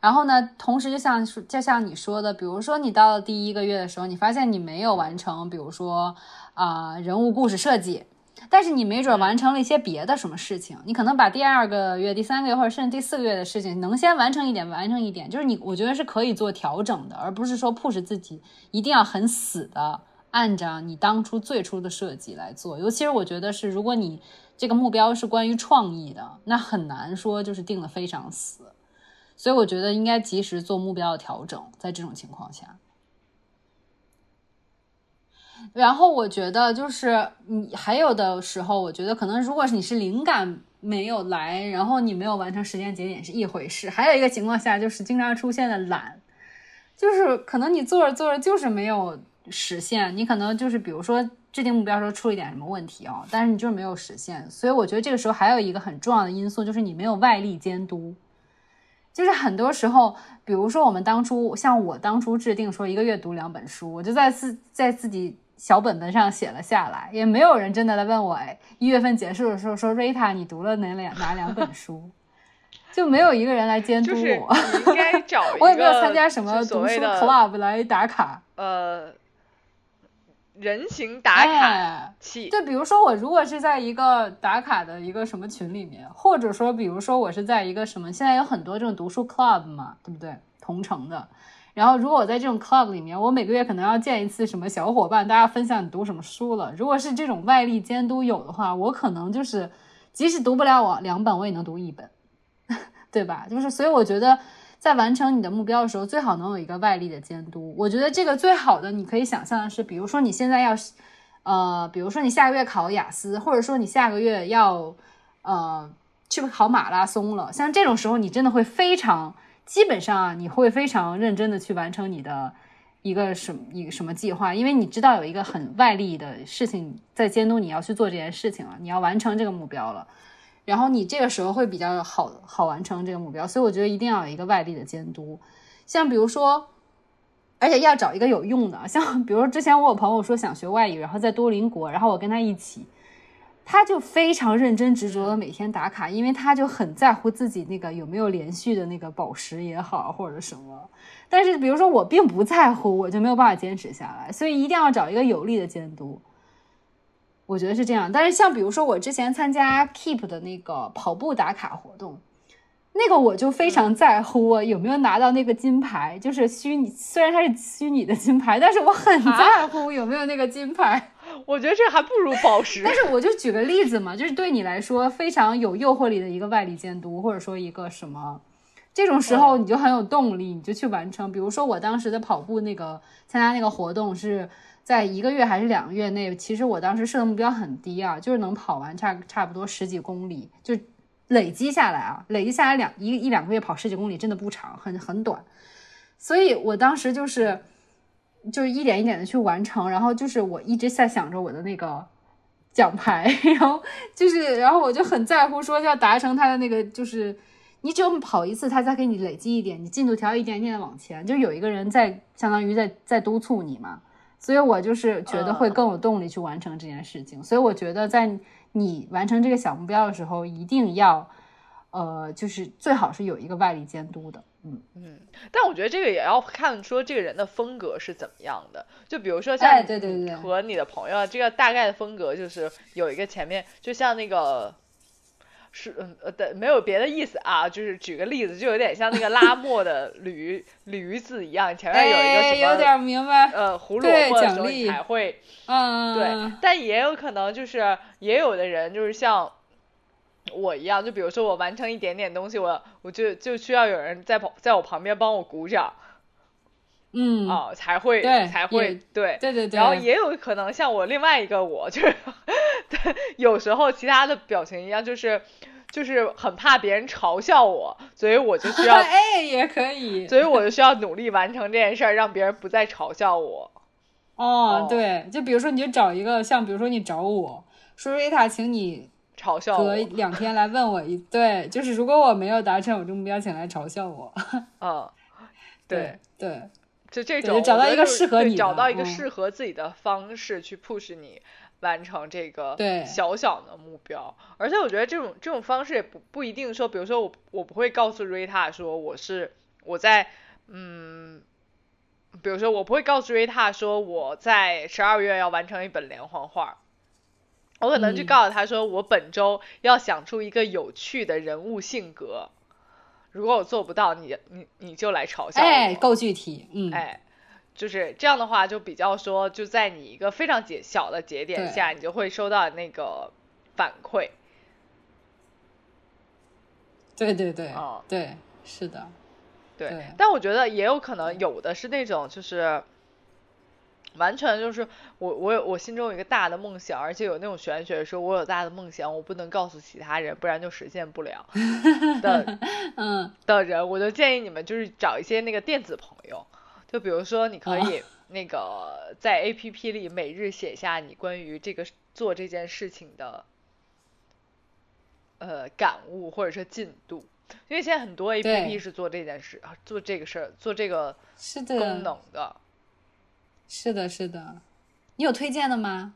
然后呢，同时就像就像你说的，比如说你到了第一个月的时候，你发现你没有完成，比如说。啊，人物故事设计，但是你没准完成了一些别的什么事情，你可能把第二个月、第三个月或者甚至第四个月的事情能先完成一点，完成一点，就是你，我觉得是可以做调整的，而不是说 push 自己一定要很死的按照你当初最初的设计来做。尤其是我觉得是，如果你这个目标是关于创意的，那很难说就是定的非常死，所以我觉得应该及时做目标的调整，在这种情况下。然后我觉得就是你还有的时候，我觉得可能如果是你是灵感没有来，然后你没有完成时间节点是一回事，还有一个情况下就是经常出现的懒，就是可能你做着做着就是没有实现，你可能就是比如说制定目标时候出了一点什么问题啊，但是你就是没有实现，所以我觉得这个时候还有一个很重要的因素就是你没有外力监督，就是很多时候，比如说我们当初像我当初制定说一个月读两本书，我就在自在自己。小本本上写了下来，也没有人真的来问我。哎，一月份结束的时候说瑞塔，你读了哪两哪两本书？就没有一个人来监督
我。应该找。
我也没有参加什么读书 club 来打卡。
呃，人形打卡器。
就比如说我如果是在一个打卡的一个什么群里面，或者说比如说我是在一个什么，现在有很多这种读书 club 嘛，对不对？同城的。然后，如果我在这种 club 里面，我每个月可能要见一次什么小伙伴，大家分享你读什么书了。如果是这种外力监督有的话，我可能就是即使读不了我两本，我也能读一本，对吧？就是所以我觉得在完成你的目标的时候，最好能有一个外力的监督。我觉得这个最好的，你可以想象的是，比如说你现在要，呃，比如说你下个月考雅思，或者说你下个月要，呃，去考马拉松了。像这种时候，你真的会非常。基本上，你会非常认真的去完成你的一个什么一个什么计划，因为你知道有一个很外力的事情在监督你要去做这件事情了，你要完成这个目标了，然后你这个时候会比较好好完成这个目标，所以我觉得一定要有一个外力的监督，像比如说，而且要找一个有用的，像比如说之前我有朋友说想学外语，然后在多邻国，然后我跟他一起。他就非常认真执着的每天打卡，因为他就很在乎自己那个有没有连续的那个宝石也好或者什么。但是比如说我并不在乎，我就没有办法坚持下来，所以一定要找一个有力的监督。我觉得是这样。但是像比如说我之前参加 Keep 的那个跑步打卡活动，那个我就非常在乎我有没有拿到那个金牌，就是虚拟，虽然它是虚拟的金牌，但是我很在乎有没有那个金牌。
我觉得这还不如宝石。
但是我就举个例子嘛，就是对你来说非常有诱惑力的一个外力监督，或者说一个什么，这种时候你就很有动力，你就去完成。比如说我当时的跑步那个参加那个活动是在一个月还是两个月内，其实我当时设的目标很低啊，就是能跑完差差不多十几公里，就。累积下来啊，累积下来两一一两个月跑十几公里真的不长，很很短。所以我当时就是就是一点一点的去完成，然后就是我一直在想着我的那个奖牌，然后就是然后我就很在乎说要达成他的那个，就是你只有跑一次，他才给你累积一点，你进度条一点点的往前，就有一个人在相当于在在督促你嘛。所以我就是觉得会更有动力去完成这件事情。所以我觉得在。你完成这个小目标的时候，一定要，呃，就是最好是有一个外力监督的，
嗯嗯。但我觉得这个也要看说这个人的风格是怎么样的。就比如说像
对对对
和你的朋友，这个大概的风格就是有一个前面，就像那个是嗯呃的没有别的意思啊，就是举个例子，就有点像那个拉磨的驴驴子一样，前面有一个什
么有点明白
呃胡萝卜的时候才会。
嗯，
对，但也有可能就是，也有的人就是像我一样，就比如说我完成一点点东西，我我就就需要有人在旁，在我旁边帮我鼓掌，
嗯，
啊，才会才会
对对对对，
然后也有可能像我另外一个我，就是对，有时候其他的表情一样，就是就是很怕别人嘲笑我，所以我就需要
哎也可以，
所以我就。需要努力完成这件事儿，让别人不再嘲笑我。
哦，对，就比如说，你就找一个，像比如说你找我说瑞塔，请你
嘲笑我，
隔两天来问我一，对，就是如果我没有达成我这目标，请来嘲笑我。
嗯，对
对，
就这种
找到一个适合你，
找到一个适合自己的方式去 push 你完成这个小小的目标。而且我觉得这种这种方式也不不一定说，比如说我我不会告诉瑞塔说我是我在嗯。比如说，我不会告诉瑞塔说我在十二月要完成一本连环画，我可能就告诉他说我本周要想出一个有趣的人物性格。如果我做不到，你你你就来嘲笑我。
哎，够具体，嗯，
哎，就是这样的话，就比较说就在你一个非常节小的节点下，你就会收到那个反馈。
对对对，哦，对，是的。
对，但我觉得也有可能有的是那种，就是完全就是我我有我心中有一个大的梦想，而且有那种玄学说，我有大的梦想，我不能告诉其他人，不然就实现不了的，
嗯。
的人，我就建议你们就是找一些那个电子朋友，就比如说你可以那个在 A P P 里每日写下你关于这个做这件事情的呃感悟或者是进度。因为现在很多 A P P 是做这件事啊，做这个事儿，做这个功能的。
是的，是的。你有推荐的吗？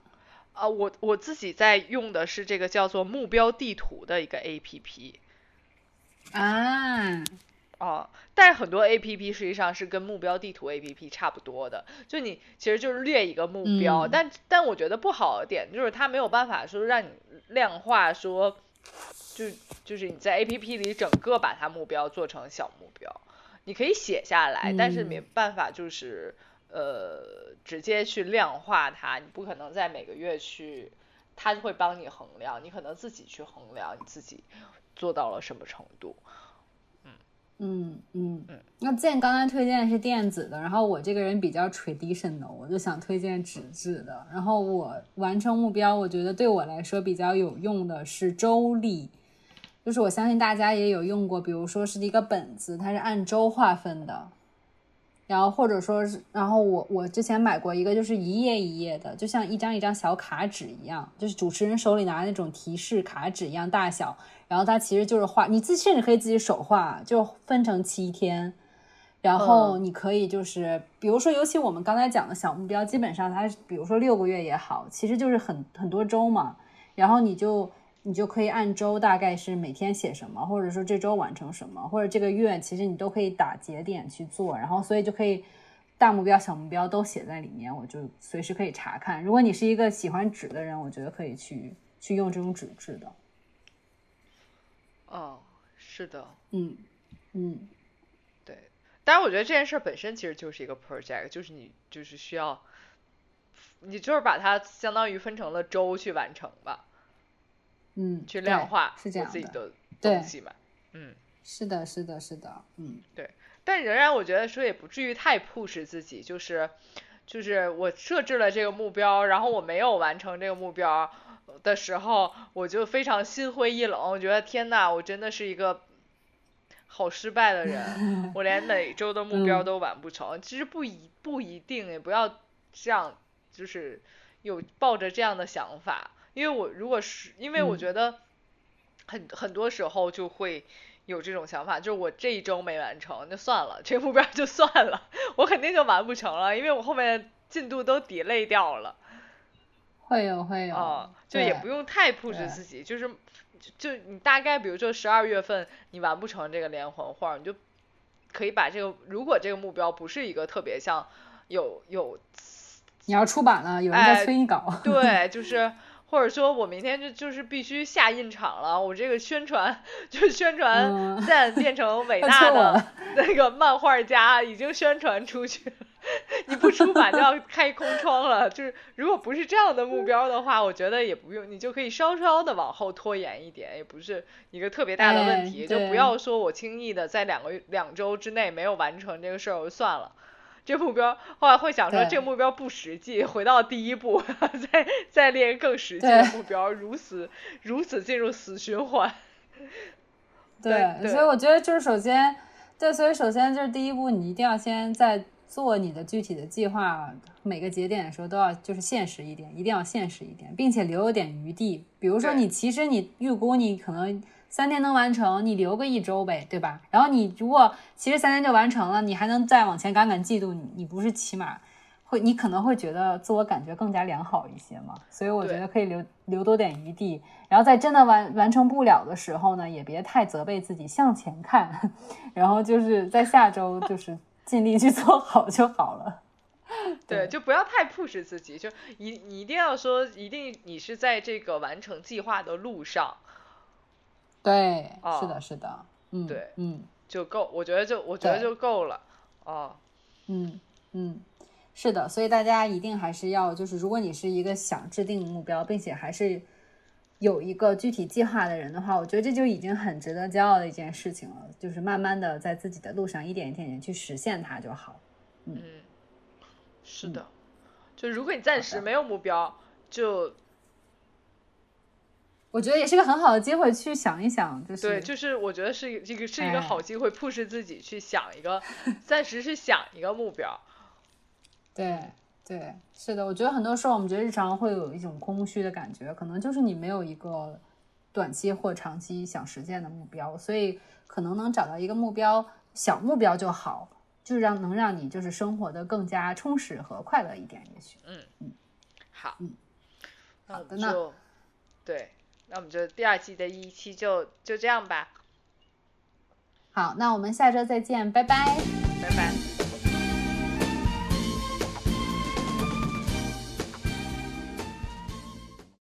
啊，我我自己在用的是这个叫做目标地图的一个 A P P。
啊。
哦，但是很多 A P P 实际上是跟目标地图 A P P 差不多的，就你其实就是列一个目标，但但我觉得不好的点就是它没有办法说让你量化说。就就是你在 A P P 里整个把它目标做成小目标，你可以写下来，但是没办法就是呃直接去量化它，你不可能在每个月去，它就会帮你衡量，你可能自己去衡量你自己做到了什么程度。
嗯嗯嗯，那建刚才推荐的是电子的，然后我这个人比较 traditional，我就想推荐纸质的。然后我完成目标，我觉得对我来说比较有用的是周历，就是我相信大家也有用过，比如说是一个本子，它是按周划分的。然后或者说是，然后我我之前买过一个，就是一页一页的，就像一张一张小卡纸一样，就是主持人手里拿那种提示卡纸一样大小。然后它其实就是画，你自甚至可以自己手画，就分成七天。然后你可以就是，比如说，尤其我们刚才讲的小目标，基本上它比如说六个月也好，其实就是很很多周嘛。然后你就。你就可以按周，大概是每天写什么，或者说这周完成什么，或者这个月，其实你都可以打节点去做，然后所以就可以大目标、小目标都写在里面，我就随时可以查看。如果你是一个喜欢纸的人，我觉得可以去去用这种纸质的。
哦，是的，
嗯嗯，
对。但是我觉得这件事本身其实就是一个 project，就是你就是需要，你就是把它相当于分成了周去完成吧。
嗯，
去量化
是这样
自己
的，
的东西嘛。嗯，
是的，是的，是的，嗯，
对。但仍然我觉得说也不至于太 push 自己，就是就是我设置了这个目标，然后我没有完成这个目标的时候，我就非常心灰意冷。我觉得天呐，我真的是一个好失败的人，我连每周的目标都完不成。其实不一不一定，也不要这样，就是有抱着这样的想法。因为我如果是因为我觉得很很多时候就会有这种想法，就是我这一周没完成就算了，这个目标就算了，我肯定就完不成了，因为我后面进度都 delay 掉了。
会有会有
啊，就也不用太 push 自己，就是就你大概比如说十二月份你完不成这个连环画，你就可以把这个如果这个目标不是一个特别像有有
你要出版了，有人在催你稿，
对，就是。或者说我明天就就是必须下印厂了，我这个宣传就宣传赞变成伟 大的那个漫画家已经宣传出去，你不出版就要开空窗了。就是如果不是这样的目标的话，我觉得也不用，你就可以稍稍的往后拖延一点，也不是一个特别大的问题。就不要说我轻易的在两个两周之内没有完成这个事儿，我就算了。这目标后来会想说，这个目标不实际，回到第一步，再再列更实际的目标，如此如此进入死循环。
对，所以我觉得就是首先，对，所以首先就是第一步，你一定要先在做你的具体的计划，每个节点的时候都要就是现实一点，一定要现实一点，并且留有点余地。比如说你其实你预估你可能。三天能完成，你留个一周呗，对吧？然后你如果其实三天就完成了，你还能再往前赶赶进度，你你不是起码会，你可能会觉得自我感觉更加良好一些嘛？所以我觉得可以留留多点余地，然后在真的完完成不了的时候呢，也别太责备自己，向前看，然后就是在下周就是尽力去做好就好了。
对，就不要太 push 自己，就一你一定要说，一定你是在这个完成计划的路上。
对，是的，是的，嗯，
对，
嗯，
就够，我觉得就我觉得就够了，哦，
嗯嗯，是的，所以大家一定还是要，就是如果你是一个想制定目标，并且还是有一个具体计划的人的话，我觉得这就已经很值得骄傲的一件事情了，就是慢慢的在自己的路上一点一点点去实现它就好，
嗯，是的，就如果你暂时没有目标，就。
我觉得也是个很好的机会，去想一想，就是
对，就是我觉得是一个是一个好机会，push 自己去想一个，暂时是想一个目标。
对对，是的，我觉得很多时候我们觉得日常会有一种空虚的感觉，可能就是你没有一个短期或长期想实现的目标，所以可能能找到一个目标，小目标就好，就让能让你就是生活的更加充实和快乐一点，也许。
嗯嗯，好，
嗯，好的
呢，对。那我们就第二季的一期就就这样吧。
好，那我们下周再见，拜拜，
拜拜。